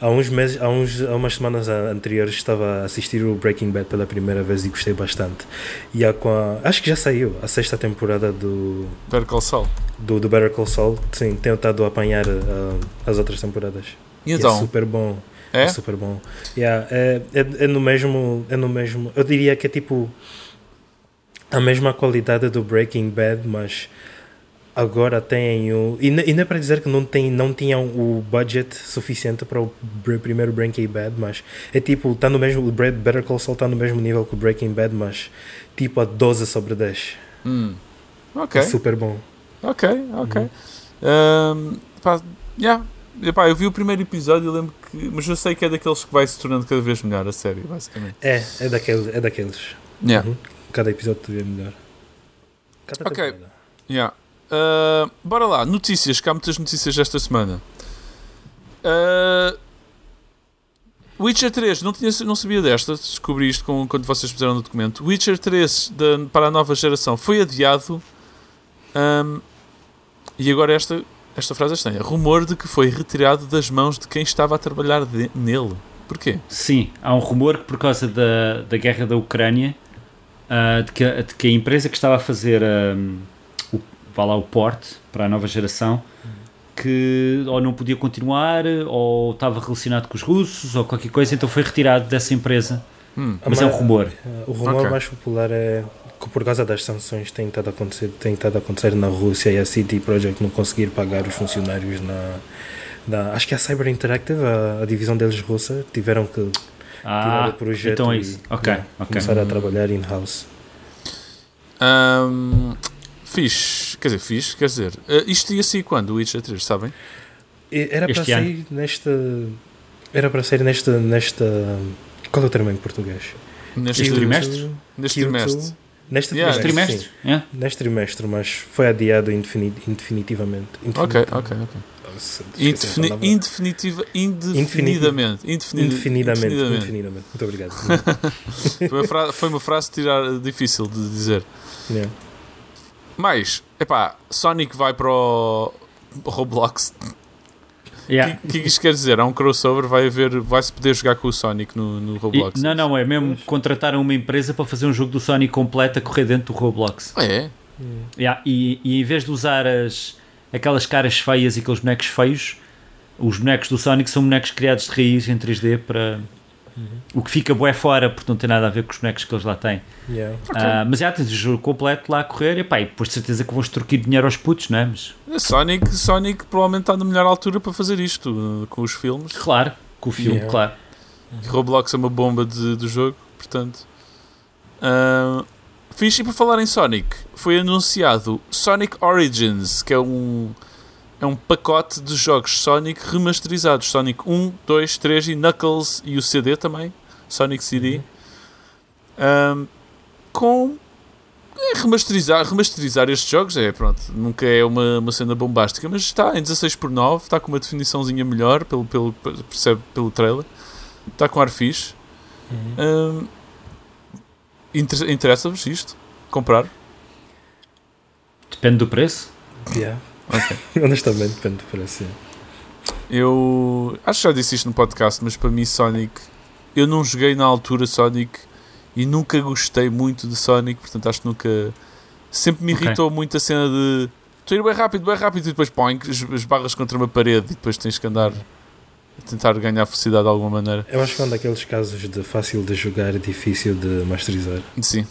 Há uns meses, há, uns, há umas semanas anteriores estava a assistir o Breaking Bad pela primeira vez e gostei bastante. E há com a, acho que já saiu a sexta temporada do, Better Call Saul. do, do Better Call Saul. Sim, tenho estado a apanhar uh, as outras temporadas. E E então? é super bom. É? É super bom. Yeah, é, é, é no mesmo. É no mesmo. Eu diria que é tipo. A mesma qualidade do Breaking Bad, mas agora tem o. E, e não é para dizer que não, tem, não tinham o budget suficiente para o primeiro Breaking Bad, mas é tipo. Tá no mesmo, o Better Call Saul está no mesmo nível que o Breaking Bad, mas tipo a 12 sobre 10. Hum. Ok. É super bom. Ok, ok. Ahm, pá, yeah. Epá, eu vi o primeiro episódio e lembro que. Mas eu sei que é daqueles que vai se tornando cada vez melhor a série, basicamente. É, é daqueles. É daqueles. Yeah. Uhum. Cada episódio é melhor. Cada Ok. Yeah. Ah, bora lá, notícias, que há muitas notícias esta semana. Ah, Witcher 3, não, tinha, não sabia desta, descobri isto com, quando vocês fizeram no documento. Witcher 3 da- para a nova geração foi adiado. ahm, e agora esta, esta frase é estranha. Rumor de que foi retirado das mãos de quem estava a trabalhar de- nele. Porquê? Sim, há um rumor que por causa da, da guerra da Ucrânia, ah, de, que, a- de que a empresa que estava a fazer ahm, o, vá lá, o port para a nova geração, que ou não podia continuar, ou estava relacionado com os russos, ou qualquer coisa, então foi retirado dessa empresa. Hum, Mas é um rumor. Uh, O rumor Ok. mais popular é que por causa das sanções tem estado a acontecer, tem estado a acontecer na Rússia e a CD Projekt não conseguir pagar os funcionários na, na acho que é a Cyber Interactive, a, a divisão deles russa, tiveram que tirar Ah, o projeto então é e isso. Ok, yeah, ok. começar a trabalhar in-house. Ahm, fixe, quer dizer, fixe, quer dizer, ah, isto ia sair quando, o Witcher 3, sabem? Era para Este ano. sair neste era para sair neste nesta qual é o termo em português? Neste, Este trimestre? Neste Q2? trimestre. Neste Yeah, trimestre, sim. é? Neste trimestre, mas foi adiado indefini- indefinitivamente. Ok, ok, ok. Indefini indefinitiva, indefinidamente. Indefinid- Indefinidamente, indefinidamente. indefinidamente. Muito obrigado. Foi, uma fra- foi uma frase tirar, difícil de dizer. Yeah. Mais, epá, Sonic vai para o Roblox. O Yeah. que, que é que isto quer dizer? Há um crossover, vai haver, vai-se poder jogar com o Sonic no, no E- Roblox. não, não, é mesmo contrataram uma empresa para fazer um jogo do Sonic completo a correr dentro do Roblox. Ah, é? Yeah, e, e em vez de usar as, aquelas caras feias e aqueles bonecos feios, os bonecos do Sonic são bonecos criados de raiz em 3D para, O que fica bué fora, porque não tem nada a ver com os bonecos que eles lá têm. Yeah. Ah, mas já tens o jogo completo lá a correr e, pá, e depois de certeza que vão extorquir dinheiro aos putos, não é? Mas, A Sonic, Sonic provavelmente está na melhor altura para fazer isto uh, com os filmes. claro, com o filme, Yeah. claro. E Roblox é uma bomba de, do jogo, portanto. Uh, fixe, e por falar em Sonic, foi anunciado Sonic Origins, que é um, é um pacote de jogos Sonic remasterizados: Sonic 1, 2, 3 e Knuckles e o CD também, Sonic CD. Um, com. é, remasterizar, remasterizar estes jogos é pronto, nunca é uma, uma cena bombástica, mas está em 16 por 9 está com uma definiçãozinha melhor, pelo, pelo, percebe pelo trailer. Está com ar fixe. Hum, inter- Interessa-vos isto? Comprar? Depende do preço. Yeah. Ok. Honestamente, depende do preço. yeah. Eu acho que já disse isto no podcast, mas para mim Sonic, eu não joguei na altura Sonic e nunca gostei muito de Sonic, portanto acho que nunca. Sempre me irritou muito a cena de estou a ir bem rápido, bem rápido e depois põe esbarras contra uma parede e depois tens que andar a tentar ganhar velocidade de alguma maneira. Eu acho que é um daqueles casos de fácil de jogar e difícil de masterizar. Sim,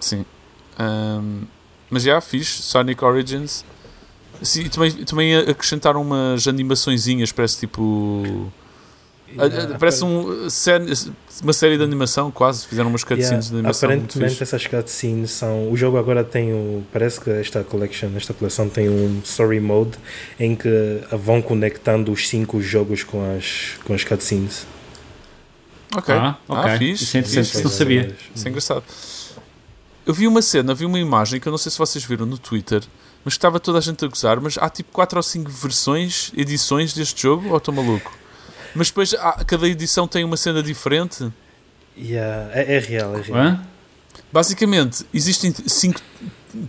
sim. Ahm, mas já fiz Sonic Origins. Sim, e também, também acrescentaram umas animaçõezinhas, parece tipo. a- a- Yeah, parece um, uma série de animação, quase. Fizeram umas Yeah, cutscenes de animação. aparentemente essas cutscenes são. O jogo agora tem o. Parece que esta collection, esta coleção tem um story mode em que vão conectando os cinco jogos com as, com as cutscenes. Ok. Ah, ok. fixe, Isso é interessante, fixe. isso não sabia. Isso é engraçado. Eu vi uma cena, vi uma imagem que eu não sei se vocês viram no Twitter, mas estava toda a gente a gozar. Mas há tipo 4 ou 5 versões, edições deste jogo, ou estou maluco? Mas depois há- cada edição tem uma cena diferente. Yeah, é, é real, é real. Hã? Basicamente, existem 5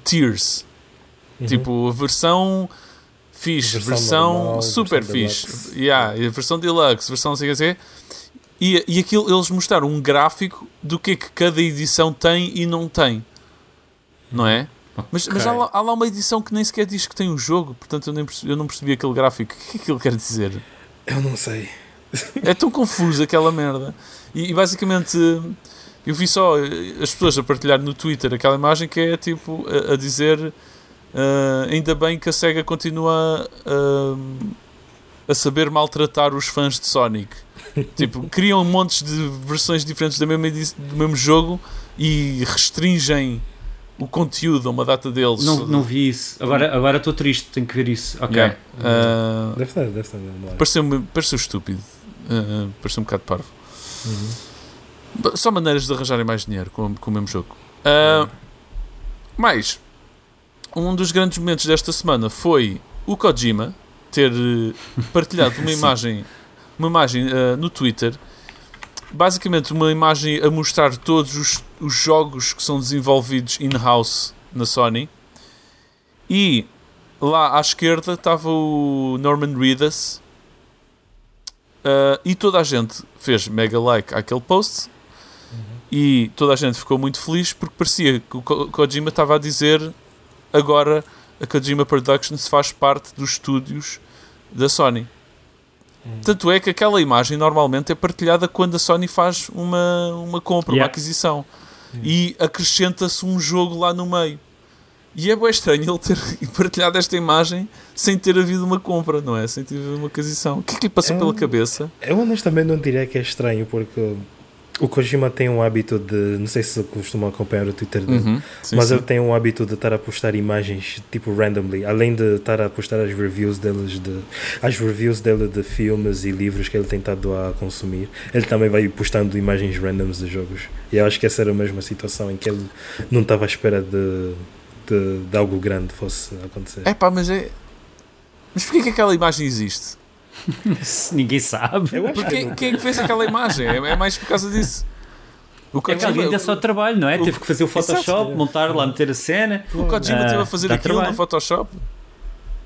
tiers. Uhum. Tipo, a versão fixe, Versão versão, normal, super versão fixe, deluxe. yeah, e a versão deluxe, versão não sei o que é. E, e aquilo, eles mostraram um gráfico do que é que cada edição tem e não tem. Não é? Mas, mas há, lá, há lá uma edição que nem sequer diz que tem o jogo, portanto eu, nem percebi, eu não percebi aquele gráfico. O que é que ele quer dizer? Eu não sei. É tão confuso aquela merda. E, e basicamente eu vi só eh, as pessoas a partilhar no Twitter aquela imagem que é tipo a, a dizer ah, ainda bem que a SEGA continua ah, a saber maltratar os fãs de Sonic. tipo, criam montes de versões diferentes da mesma edi- do mesmo jogo e restringem o conteúdo a uma data deles. Não, não vi isso. Agora agora estou triste, tenho que ver isso. Ok. Yeah. Ah, Deve estar, deve estar no ar. Pareceu-me pareceu estúpido. Uh, pareceu um bocado parvo. Ba- Só maneiras de arranjarem mais dinheiro com, com o mesmo jogo. Uh, mais, um dos grandes momentos desta semana foi o Kojima ter uh, partilhado uma imagem, uma imagem uh, no Twitter. Basicamente, uma imagem a mostrar todos os, os jogos que são desenvolvidos in-house na Sony. E lá à esquerda estava o Norman Reedus, Uh, e toda a gente fez mega like àquele post e toda a gente ficou muito feliz porque parecia que o Ko- Kojima estava a dizer agora a Kojima Productions faz parte dos estúdios da Sony. Tanto é que aquela imagem normalmente é partilhada quando a Sony faz uma, uma compra, uma Yeah. aquisição e acrescenta-se um jogo lá no meio. E é bem estranho ele ter partilhado esta imagem sem ter havido uma compra, não é? Sem ter havido uma aquisição. O que é que lhe passou É pela cabeça? Eu honestamente não diria que é estranho, porque o Kojima tem um hábito de. Não sei se costumam acompanhar o Twitter dele. Uhum, sim, Mas sim. ele tem um hábito de estar a postar imagens tipo randomly, além de estar a postar as reviews deles de as reviews dele de filmes e livros que ele tem estado a consumir. Ele também vai postando imagens randoms de jogos. E eu acho que essa era a mesma situação em que ele não estava à espera de, de, de algo grande fosse acontecer. É pá, mas é. Mas porquê que aquela imagem existe? Ninguém sabe. Eu que não- quem é que fez aquela imagem? É, é mais por causa disso. O É que Kojima, é só trabalho, não é? o- Teve que fazer o Photoshop, Exato. montar lá, meter a cena. o Kojima Ah, teve a fazer aquilo trabalho. no Photoshop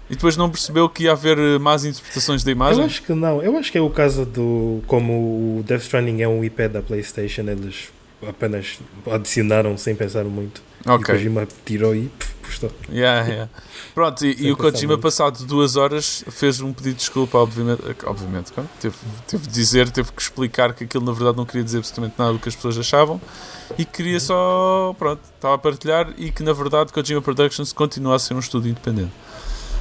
e depois não percebeu que ia haver eh, más interpretações da Eu imagem. acho que não. Eu acho que é o caso do. Como o Death Stranding é um IP da PlayStation, eles apenas adicionaram sem pensar muito. E o. Kojima tirou e pff, postou. Yeah, yeah. Pronto, e, e o Kojima, pensar passado duas horas, fez um pedido de desculpa, obviamente. obviamente teve, teve de dizer, teve que explicar que aquilo na verdade não queria dizer absolutamente nada do que as pessoas achavam e que queria só. Pronto, estava a partilhar e que na verdade Kojima Productions continua a ser um estúdio independente.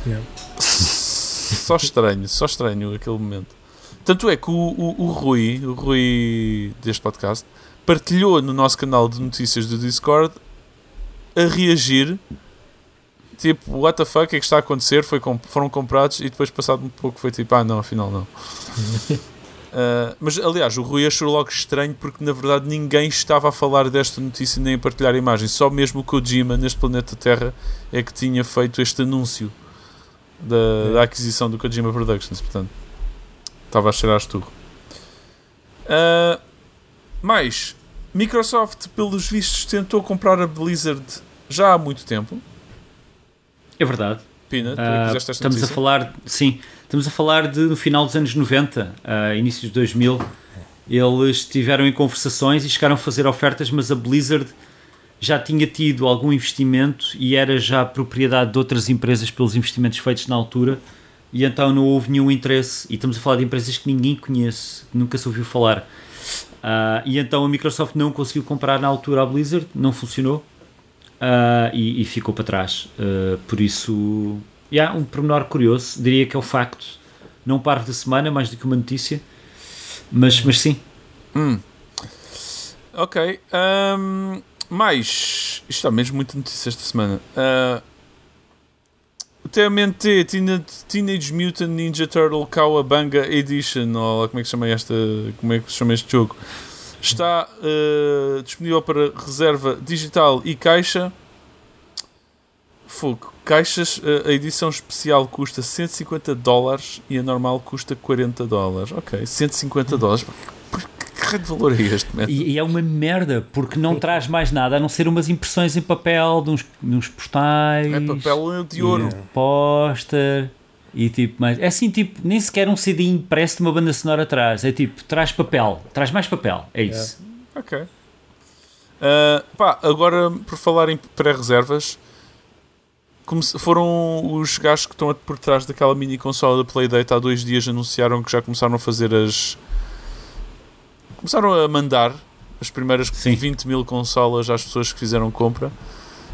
Yeah. Só estranho, só estranho aquele momento. Tanto é que o, o, o Rui, o Rui deste podcast, partilhou no nosso canal de notícias do Discord a reagir. Tipo, what the fuck, o que é que está a acontecer? Foi com- foram comprados e depois, passado um pouco, foi tipo, ah, não, afinal não. Uh, mas aliás, o Rui achou logo estranho porque na verdade ninguém estava a falar desta notícia nem a partilhar a imagem, só mesmo o Kojima neste planeta Terra é que tinha feito este anúncio da, da aquisição do Kojima Productions. Portanto, estava a cheirar esturro. Uh, mais, Microsoft, pelos vistos, tentou comprar a Blizzard já há muito tempo. É verdade. Pina, Ah, esta estamos a falar, sim, estamos a falar de no final dos anos 90, uh, início de 2000. Eles estiveram em conversações e chegaram a fazer ofertas, mas a Blizzard já tinha tido algum investimento e era já propriedade de outras empresas pelos investimentos feitos na altura. E então não houve nenhum interesse. E estamos a falar de empresas que ninguém conhece, que nunca se ouviu falar. Ah, e então a Microsoft não conseguiu comprar na altura a Blizzard, não funcionou. Ah, e, e ficou para trás. Ah, por isso, yeah, um pormenor curioso, diria que é o facto, não par da semana, mais do que uma notícia, mas, mas sim. Hum. Ok. ahm, mais. Isto está mesmo muita notícia esta semana. Ah, TMNT Teen- Teenage Mutant Ninja Turtle Cowabunga Edition, ou como é que chama esta. Como é que se chama este jogo? Está ah, disponível para reserva digital e caixa. Fogo. Caixas, ah, a edição especial custa 150 dólares e a normal custa 40 dólares. Ok, 150 dólares. Raio de valor é este? E, e é uma merda, porque não traz mais nada a não ser umas impressões em papel, de uns, de uns postais, É papel de ouro. Póster e tipo, mas é assim, tipo, nem sequer um CD impresso de uma banda sonora atrás, é tipo, traz papel, traz mais papel, é isso. Ok. Ah, pá, agora por falar em pré-reservas, foram os gajos que estão por trás daquela mini consola da Playdate há dois dias anunciaram que já começaram a fazer as. Começaram a mandar as primeiras Sim. 20 mil consolas às pessoas que fizeram compra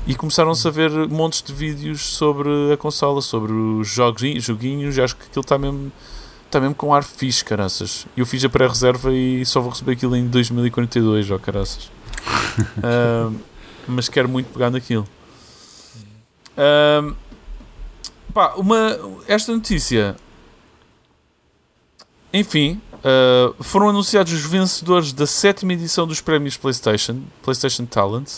e começaram-se a ver montes de vídeos sobre a consola, sobre os joguinhos, joguinhos e acho que aquilo está mesmo, está mesmo com ar fixe, caraças. Eu fiz a pré-reserva e só vou receber aquilo em 2042, ó caraças. Ah, mas quero muito pegar naquilo. Ah, pá, uma, esta notícia. Enfim, ah, foram anunciados os vencedores da sétima edição dos prémios PlayStation, PlayStation Talent.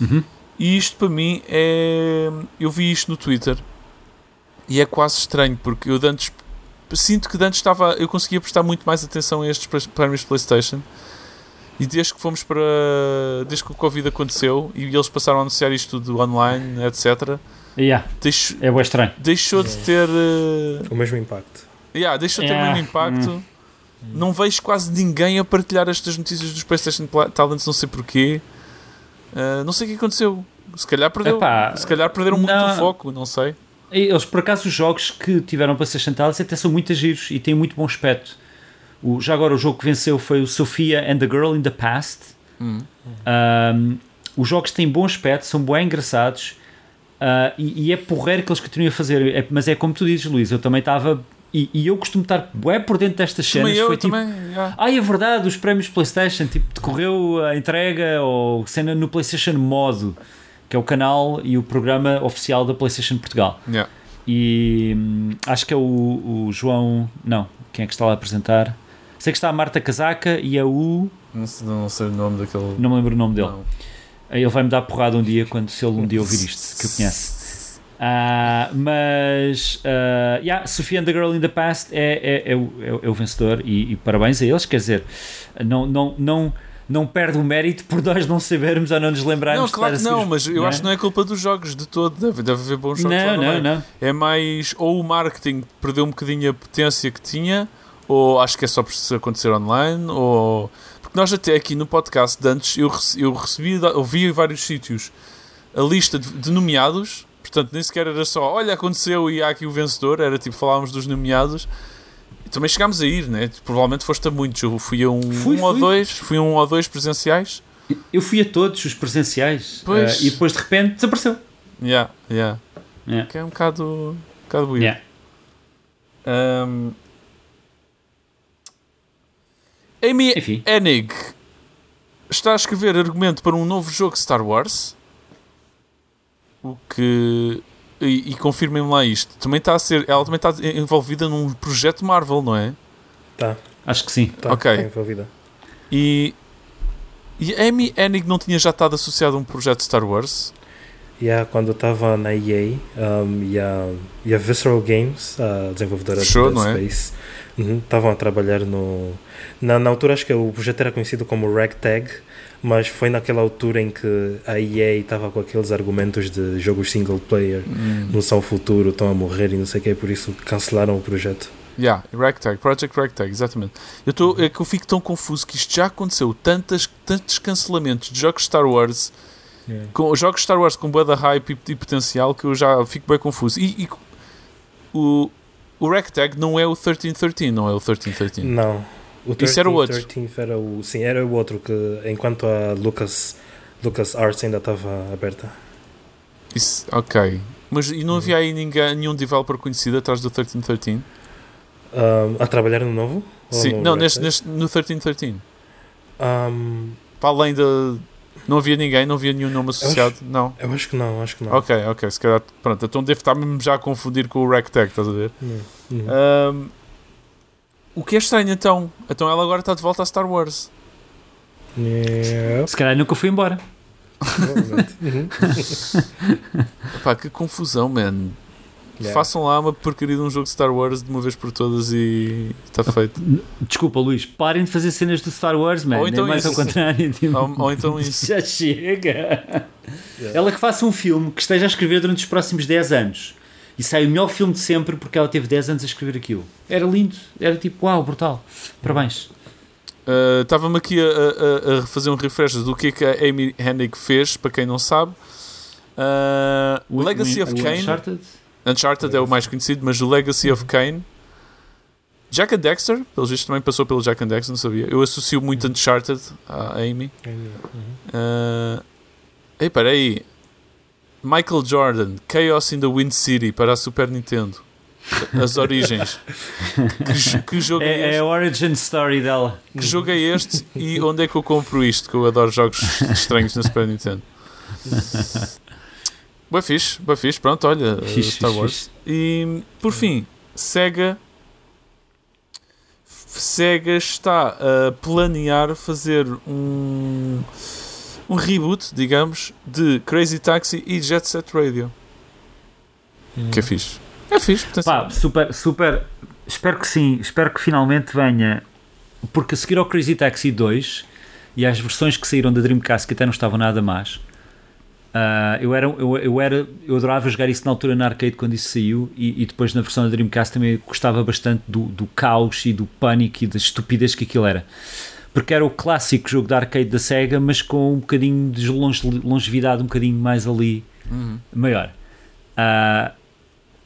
Uhum. E isto para mim é. Eu vi isto no Twitter e é quase estranho porque eu antes sinto que antes estava. Eu conseguia prestar muito mais atenção a estes pré- prémios PlayStation. E desde que fomos para. Desde que o Covid aconteceu e eles passaram a anunciar isto tudo online, etc., Yeah, deixo- é bem estranho. deixou de ter. eh, O mesmo impacto. Yeah, deixa de ter o Yeah. mesmo impacto. Hum. Não vejo quase ninguém a partilhar estas notícias dos PlayStation Pla- Talents, não sei porquê. Uh, não sei o que aconteceu. Se calhar, perdeu, Epá, se calhar perderam muito não. o foco, não sei. Eles, por acaso, os jogos que tiveram PlayStation Talents até são muito giros e têm muito bom aspecto. O, já agora, o jogo que venceu foi o Sophia and the Girl in the Past. Hum. Um, os jogos têm bom aspecto, são bem engraçados ah, e, e é porreiro que eles continuem a fazer. É- mas é como tu dizes, Luís, eu também estava. E, e eu costumo estar bué por dentro destas cenas. Também eu, foi tipo, também. yeah. ah, é verdade, os prémios PlayStation, tipo, decorreu a entrega ou cena no PlayStation Modo, que é o canal e o programa oficial da PlayStation Portugal. Yeah. E hum, acho que é o, o João. Não, quem é que está lá a apresentar? Sei que está a Marta Casaca e é o. Não, sei, não sei o nome daquele. Não me lembro o nome dele. Não. Ele vai me dar porrada um dia quando se ele um dia ouvir isto, que eu conhece. Ah, mas ah, yeah, Sofia and the Girl in the Past é, é, é, o, é o- é o vencedor e, e parabéns a eles, quer dizer, não, não, não, não perde o mérito por nós não sabermos ou não nos lembrarmos Não, claro que não, mas eu não é? acho que não é culpa dos jogos de todo. Deve, deve haver bons jogos. Não, não, não. É mais ou o marketing perdeu um bocadinho a potência que tinha, ou acho que é só por se acontecer online, ou. Porque nós até aqui no podcast de antes eu, rece- eu recebi, ouvi em vários sítios a lista de nomeados, portanto nem sequer era só, olha, aconteceu e há aqui o vencedor, era tipo, falávamos dos nomeados. E também chegámos a ir, né? Provavelmente foste a muitos. Eu fui a um, Fui, um ou fui. dois, fui a um ou dois presenciais. Eu fui a todos os presenciais Pois. eh, e depois de repente desapareceu. Yeah, yeah. Yeah. Que é um bocado, um bocado weird. Yeah. Um, Amy Enfim. Enig está a escrever argumento para um novo jogo Star Wars. O que. E, e confirmem-me lá isto. Também está a ser. Ela também está envolvida num projeto Marvel, não é? Tá, Acho que sim. tá, Ok. tá envolvida. E. E a Amy Enig não tinha já estado associada a um projeto Star Wars? Yeah, quando eu estava na EA um, e, a, e a Visceral Games, a desenvolvedora Fechou, de é? Dead Space, uhum, estavam a trabalhar no. Na, na altura, acho que o projeto era conhecido como Ragtag, mas foi naquela altura em que a EA estava com aqueles argumentos de jogos single player, não são o futuro, estão a morrer e não sei o que, por isso cancelaram o projeto. Yeah, Ragtag, Project Ragtag, exatamente. Eu tô, é que eu fico tão confuso que isto já aconteceu, tantas, tantos cancelamentos de jogos Star Wars, Yeah. com jogos Star Wars com bué da hype e, e potencial que eu já fico bem confuso. E, e o, o Ragtag não é o 1313, não é o 1313. Não. O Isso era o outro. 13 era o, sim, era o outro que enquanto a Lucas, Lucas Arts ainda estava aberta. Isso, ok. Mas e não havia aí ninguém, nenhum developer conhecido atrás do 1313? Um, a trabalhar no novo? Sim, no não, neste, neste, no 1313. Um, Para além da. Não havia ninguém, não havia nenhum nome associado? Não. eu acho que não, acho que não. Ok, ok, se calhar. Pronto, então devo estar mesmo já a confundir com o Ragtag, estás a ver? Uhum. Ahm, o que é estranho então? Então ela agora está de volta a Star Wars. Yeah, Se calhar nunca fui embora. Uhum. Pá, que confusão, man. Yeah. Façam lá uma porcaria de um jogo de Star Wars de uma vez por todas e está feito. Desculpa, Luís, parem de fazer cenas do Star Wars, man. Ou então é mais isso. ao contrário. tipo, ou, ou então isso. Já chega. Ela que faça um filme que esteja a escrever durante os próximos 10 anos e sai o melhor filme de sempre porque ela teve 10 anos a escrever aquilo. Era lindo, era tipo, uau, brutal. Parabéns. Estava-me aqui a, a- a fazer um refresh do que é que a Amy Hennig fez, para quem não sabe. Ah, O- Legacy o- of o Kane. Uncharted? Uncharted é o mais conhecido, mas o Legacy of Kane. Jack and Dexter, pelo visto também passou pelo Jack and Dexter, não sabia. Eu associo muito Uncharted à Amy. Uhum. Uh, ei, peraí. Michael Jordan, Chaos in the Wind City para a Super Nintendo. As origens. que, que jogo é, É, é este? a origin story dela. Que jogo é este e onde é que eu compro isto? Que eu adoro jogos estranhos na Super Nintendo. Boa fixe, boa fixe. Pronto, olha, uh, Fixe, Star Wars. fixe. E por fim, Sega Sega está a planear fazer um um reboot, digamos, de Crazy Taxi e Jet Set Radio. Que é fixe. É fixe, portanto, Pá, super, super. Espero que sim, espero que finalmente venha. Porque a seguir ao Crazy Taxi 2 e às versões que saíram da Dreamcast que até não estavam nada más, ah, eu, era, eu, eu, era, eu adorava jogar isso na altura na arcade quando isso saiu e, e depois na versão da Dreamcast também gostava bastante do, do caos e do pânico e da estupidez que aquilo era. Porque era o clássico jogo da arcade da Sega, mas com um bocadinho de longe- longevidade, um bocadinho mais ali Uhum. maior. Ah,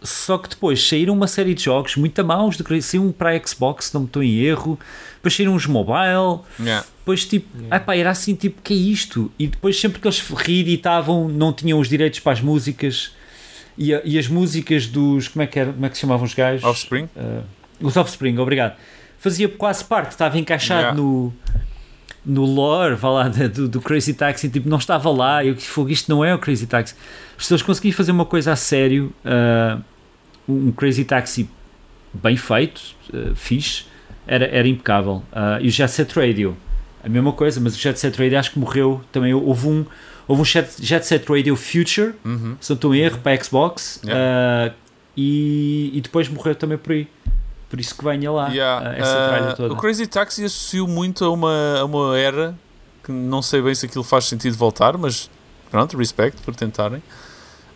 só que depois saíram uma série de jogos muito maus, de, saiu um para a Xbox, se não me estou em erro, depois saíram uns mobile, yeah. depois tipo, ah pá, era assim tipo, que é isto? E depois sempre que eles reeditavam não tinham os direitos para as músicas e, a- e as músicas dos, como é que era, como é que se chamavam os gajos? Offspring. Ah, os Offspring, obrigado. Fazia quase parte, estava encaixado Yeah. no no lore, vá lá, do, do Crazy Taxi, tipo, não estava lá, eu que fogo, isto não é o Crazy Taxi. Se eles conseguirem fazer uma coisa a sério, ah, um Crazy Taxi bem feito, ah, fixe, era, era impecável. Ah, e o Jet Set Radio, a mesma coisa, mas o Jet Set Radio acho que morreu também. Houve um, houve um Jet, Jet Set Radio Future, Uhum. se não estou em erro, para a Xbox, Yeah. ah, e, e depois morreu também por aí. Por isso que venha lá Yeah, ah, essa tralha uh, toda. O Crazy Taxi associou muito a uma, a uma era que não sei bem se aquilo faz sentido voltar, mas pronto, respect por tentarem.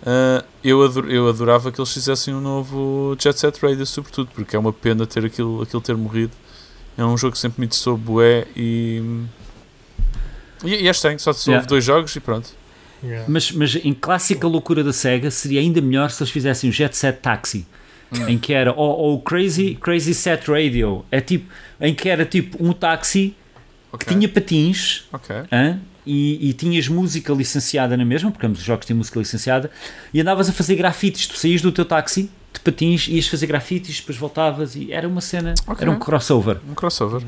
Uh, eu, ador- eu adorava que eles fizessem um novo Jet Set Radio, sobretudo, porque é uma pena ter aquilo, aquilo ter morrido. É um jogo que sempre me interessou bué e. E, e é estranho, só se Yeah. houve dois jogos e pronto. Yeah. Mas, mas em clássica loucura da SEGA seria ainda melhor se eles fizessem o Jet Set Taxi. Em que era, ou, ou o Crazy, Crazy Set Radio, é tipo, em que era tipo um táxi Ok. que tinha patins Ok. hã? E, e tinhas música licenciada na mesma, porque ambos os jogos têm música licenciada, e andavas a fazer grafites. Tu saías do teu táxi de patins, ias fazer grafites, depois voltavas e era uma cena, Ok. era um crossover. Um crossover.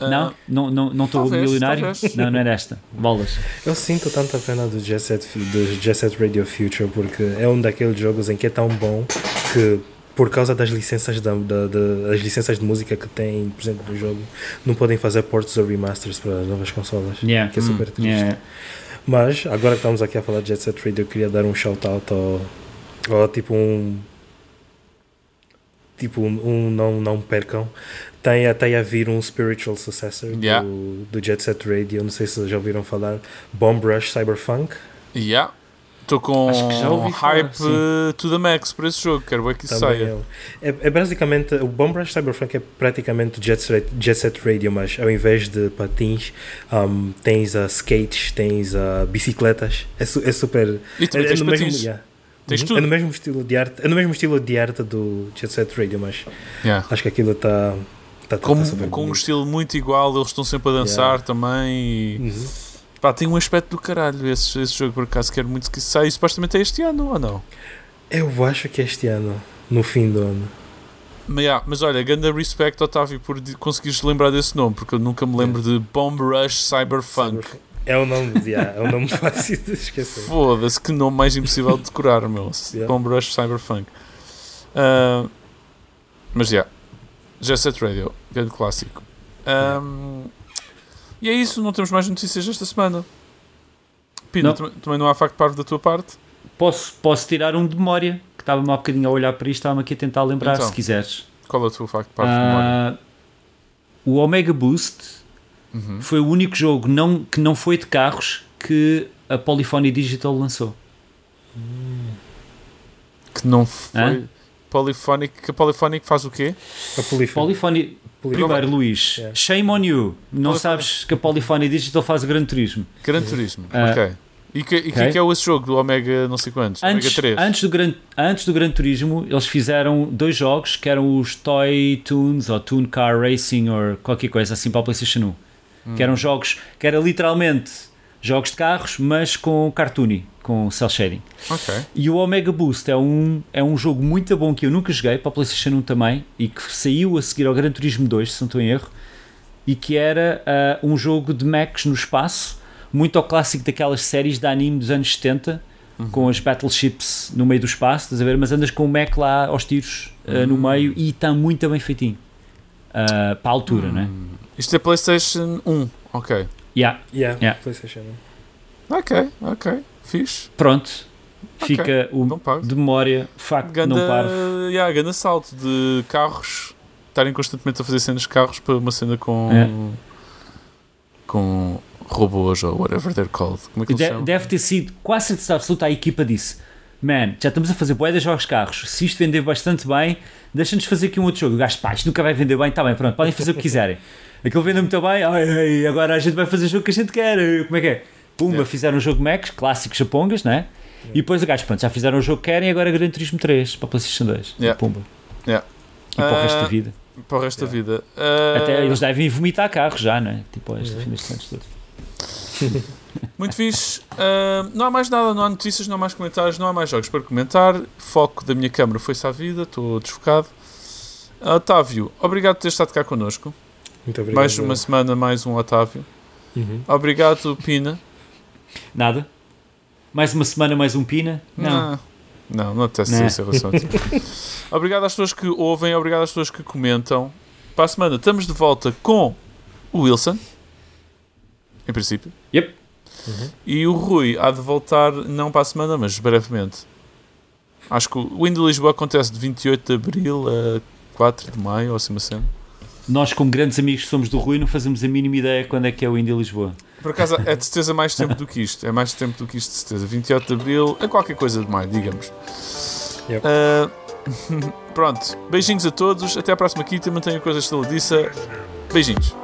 Não? Não não não estou talvez, milionário? talvez. Não, não era esta. Bolas. Eu sinto tanta pena do Jet Set, do Jet Set Radio Future porque é um daqueles jogos em que é tão bom que por causa das licenças da, da- da- das licenças de música que tem presente no jogo não podem fazer ports ou remasters para as novas consolas Yeah. que é super triste Yeah. mas agora que estamos aqui a falar de Jet Set Radio eu queria dar um shout out ao, ao tipo um tipo um, um não, não percam tem até a vir um spiritual successor Yeah. do, do Jet Set Radio não sei se já ouviram falar Bomb Rush Cyberpunk Yeah. Estou com falar, hype eh, to the max para esse jogo. Quero ver que isso saia. É, é basicamente o Bomb Rush Cyberpunk é praticamente o Jet Set, Jet Set Radio, mas ao invés de patins, um, tens a skates, tens a bicicletas. É, su- é super. E também é, tens no mesmo, patins. yeah. Tens Uhum. tudo. É no mesmo estilo de arte, é no mesmo estilo de arte do Jet Set Radio, mas Yeah. acho que aquilo está tá, tá, Com, tá com um estilo muito igual, eles estão sempre a dançar também. E, Uhum. Pá, tem um aspecto do caralho esse, esse jogo, por acaso. Quero muito que saia. Supostamente é este ano ou não? Eu acho que este ano, no fim do ano. Mas, yeah, mas olha, ganda respect, Otávio, por conseguires lembrar desse nome, porque eu nunca me lembro de Bomb Rush Cyberpunk. É o nome, yeah, é o nome fácil de esquecer. Foda-se, que nome mais impossível de decorar, meu. Yeah. Bomb Rush Cyberpunk. Ah, mas já, yeah, Jet Set Radio, grande clássico. Ahm, e é isso, não temos mais notícias esta semana. Pina, Não. tam- também não há facto parvo da tua parte? Posso, posso tirar um de memória, que estava-me há bocadinho a olhar para isto, estava-me aqui a tentar lembrar, Então. se quiseres. Qual é o teu facto parvo de memória? Ah, o Omega Boost Uhum. foi o único jogo não, que não foi de carros que a Polyphony Digital lançou. Que não foi. Hã? Polyphonic, que a Polyphonic faz o quê? A Polyphony. Polyphony, primeiro Luís, Yeah. shame on you, não sabes que a Polyphony Digital faz o Gran Turismo. Gran Turismo. Ah, ok. E que, e que é que é esse jogo do Omega não sei quantos? Antes, Omega 3? antes, do Gran, antes do Gran Turismo, eles fizeram dois jogos que eram os Toy Tunes ou Toon Car Racing ou qualquer coisa assim para a PlayStation 1. Que eram jogos que era literalmente jogos de carros, mas com cartoony, com cel shading. Ok. E o Omega Boost é um, é um jogo muito bom que eu nunca joguei para a PlayStation 1 também e que saiu a seguir ao Gran Turismo 2, se não estou em erro, e que era ah, um jogo de mechs no espaço, muito ao clássico daquelas séries de anime dos anos 70, com as battleships no meio do espaço, estás a ver? Mas andas com o mech lá aos tiros ah, no meio e está muito bem feitinho. Ah, para a altura, não é? Isto é PlayStation 1. Ok. Yeah, Yeah, Yeah. PlayStation. Ok, ok. Fixe. pronto. Ok, Fica o pago. de memória, facto Ganda, não parvo. yeah, ganda salto de carros estarem constantemente a fazer cenas de carros para uma cena com. É. com robôs ou whatever they're called. Como é que De- chamam? deve ter sido quase certeza absoluta a equipa disse man, já estamos a fazer boé de jogos de carros se isto vender bastante bem deixa-nos fazer aqui um outro jogo o gajo, pá, isto nunca vai vender bem está bem, pronto, podem fazer o que quiserem aquilo vende muito bem, ai, agora a gente vai fazer o jogo que a gente quer como é que é? Pumba, Yeah. fizeram um jogo de Macs, clássicos japongas, não é? e depois o gajo, pronto, já fizeram o jogo que querem agora Gran Turismo 3 para Playstation 2 Yeah. Pumba Yeah. e para o resto Ah, da vida Para o resto da vida. Ah, até eles devem vomitar carros já, não é? tipo, este fim destes anos todos Muito fixe. Ah, não há mais nada, não há notícias, não há mais comentários, não há mais jogos para comentar. Foco da minha câmara foi-se à vida, estou desfocado. Ah, Otávio, obrigado por ter estado cá connosco. Muito obrigado. Mais uma semana, mais um Otávio. Uhum. Obrigado, Pina. nada? mais uma semana, mais um Pina? não, Não, não, não apetece Não. essa relação. obrigado às pessoas que ouvem, obrigado às pessoas que comentam. Para a semana estamos de volta com o Wilson, em princípio. Yep. E o Rui há de voltar, não para a semana, mas brevemente. Acho que o Window Lisboa acontece de 28 de Abril a 4 de Maio, ou assim uma cena. Nós, como grandes amigos que somos do Rui, não fazemos a mínima ideia quando é que é o Indy Lisboa. Por acaso é de certeza mais tempo do que isto. É mais tempo do que isto, de certeza. 28 de Abril a qualquer coisa de maio, digamos. Yep. Ah, pronto. Beijinhos a todos. Até à próxima quinta. Mantenham coisas estaladiça. Beijinhos.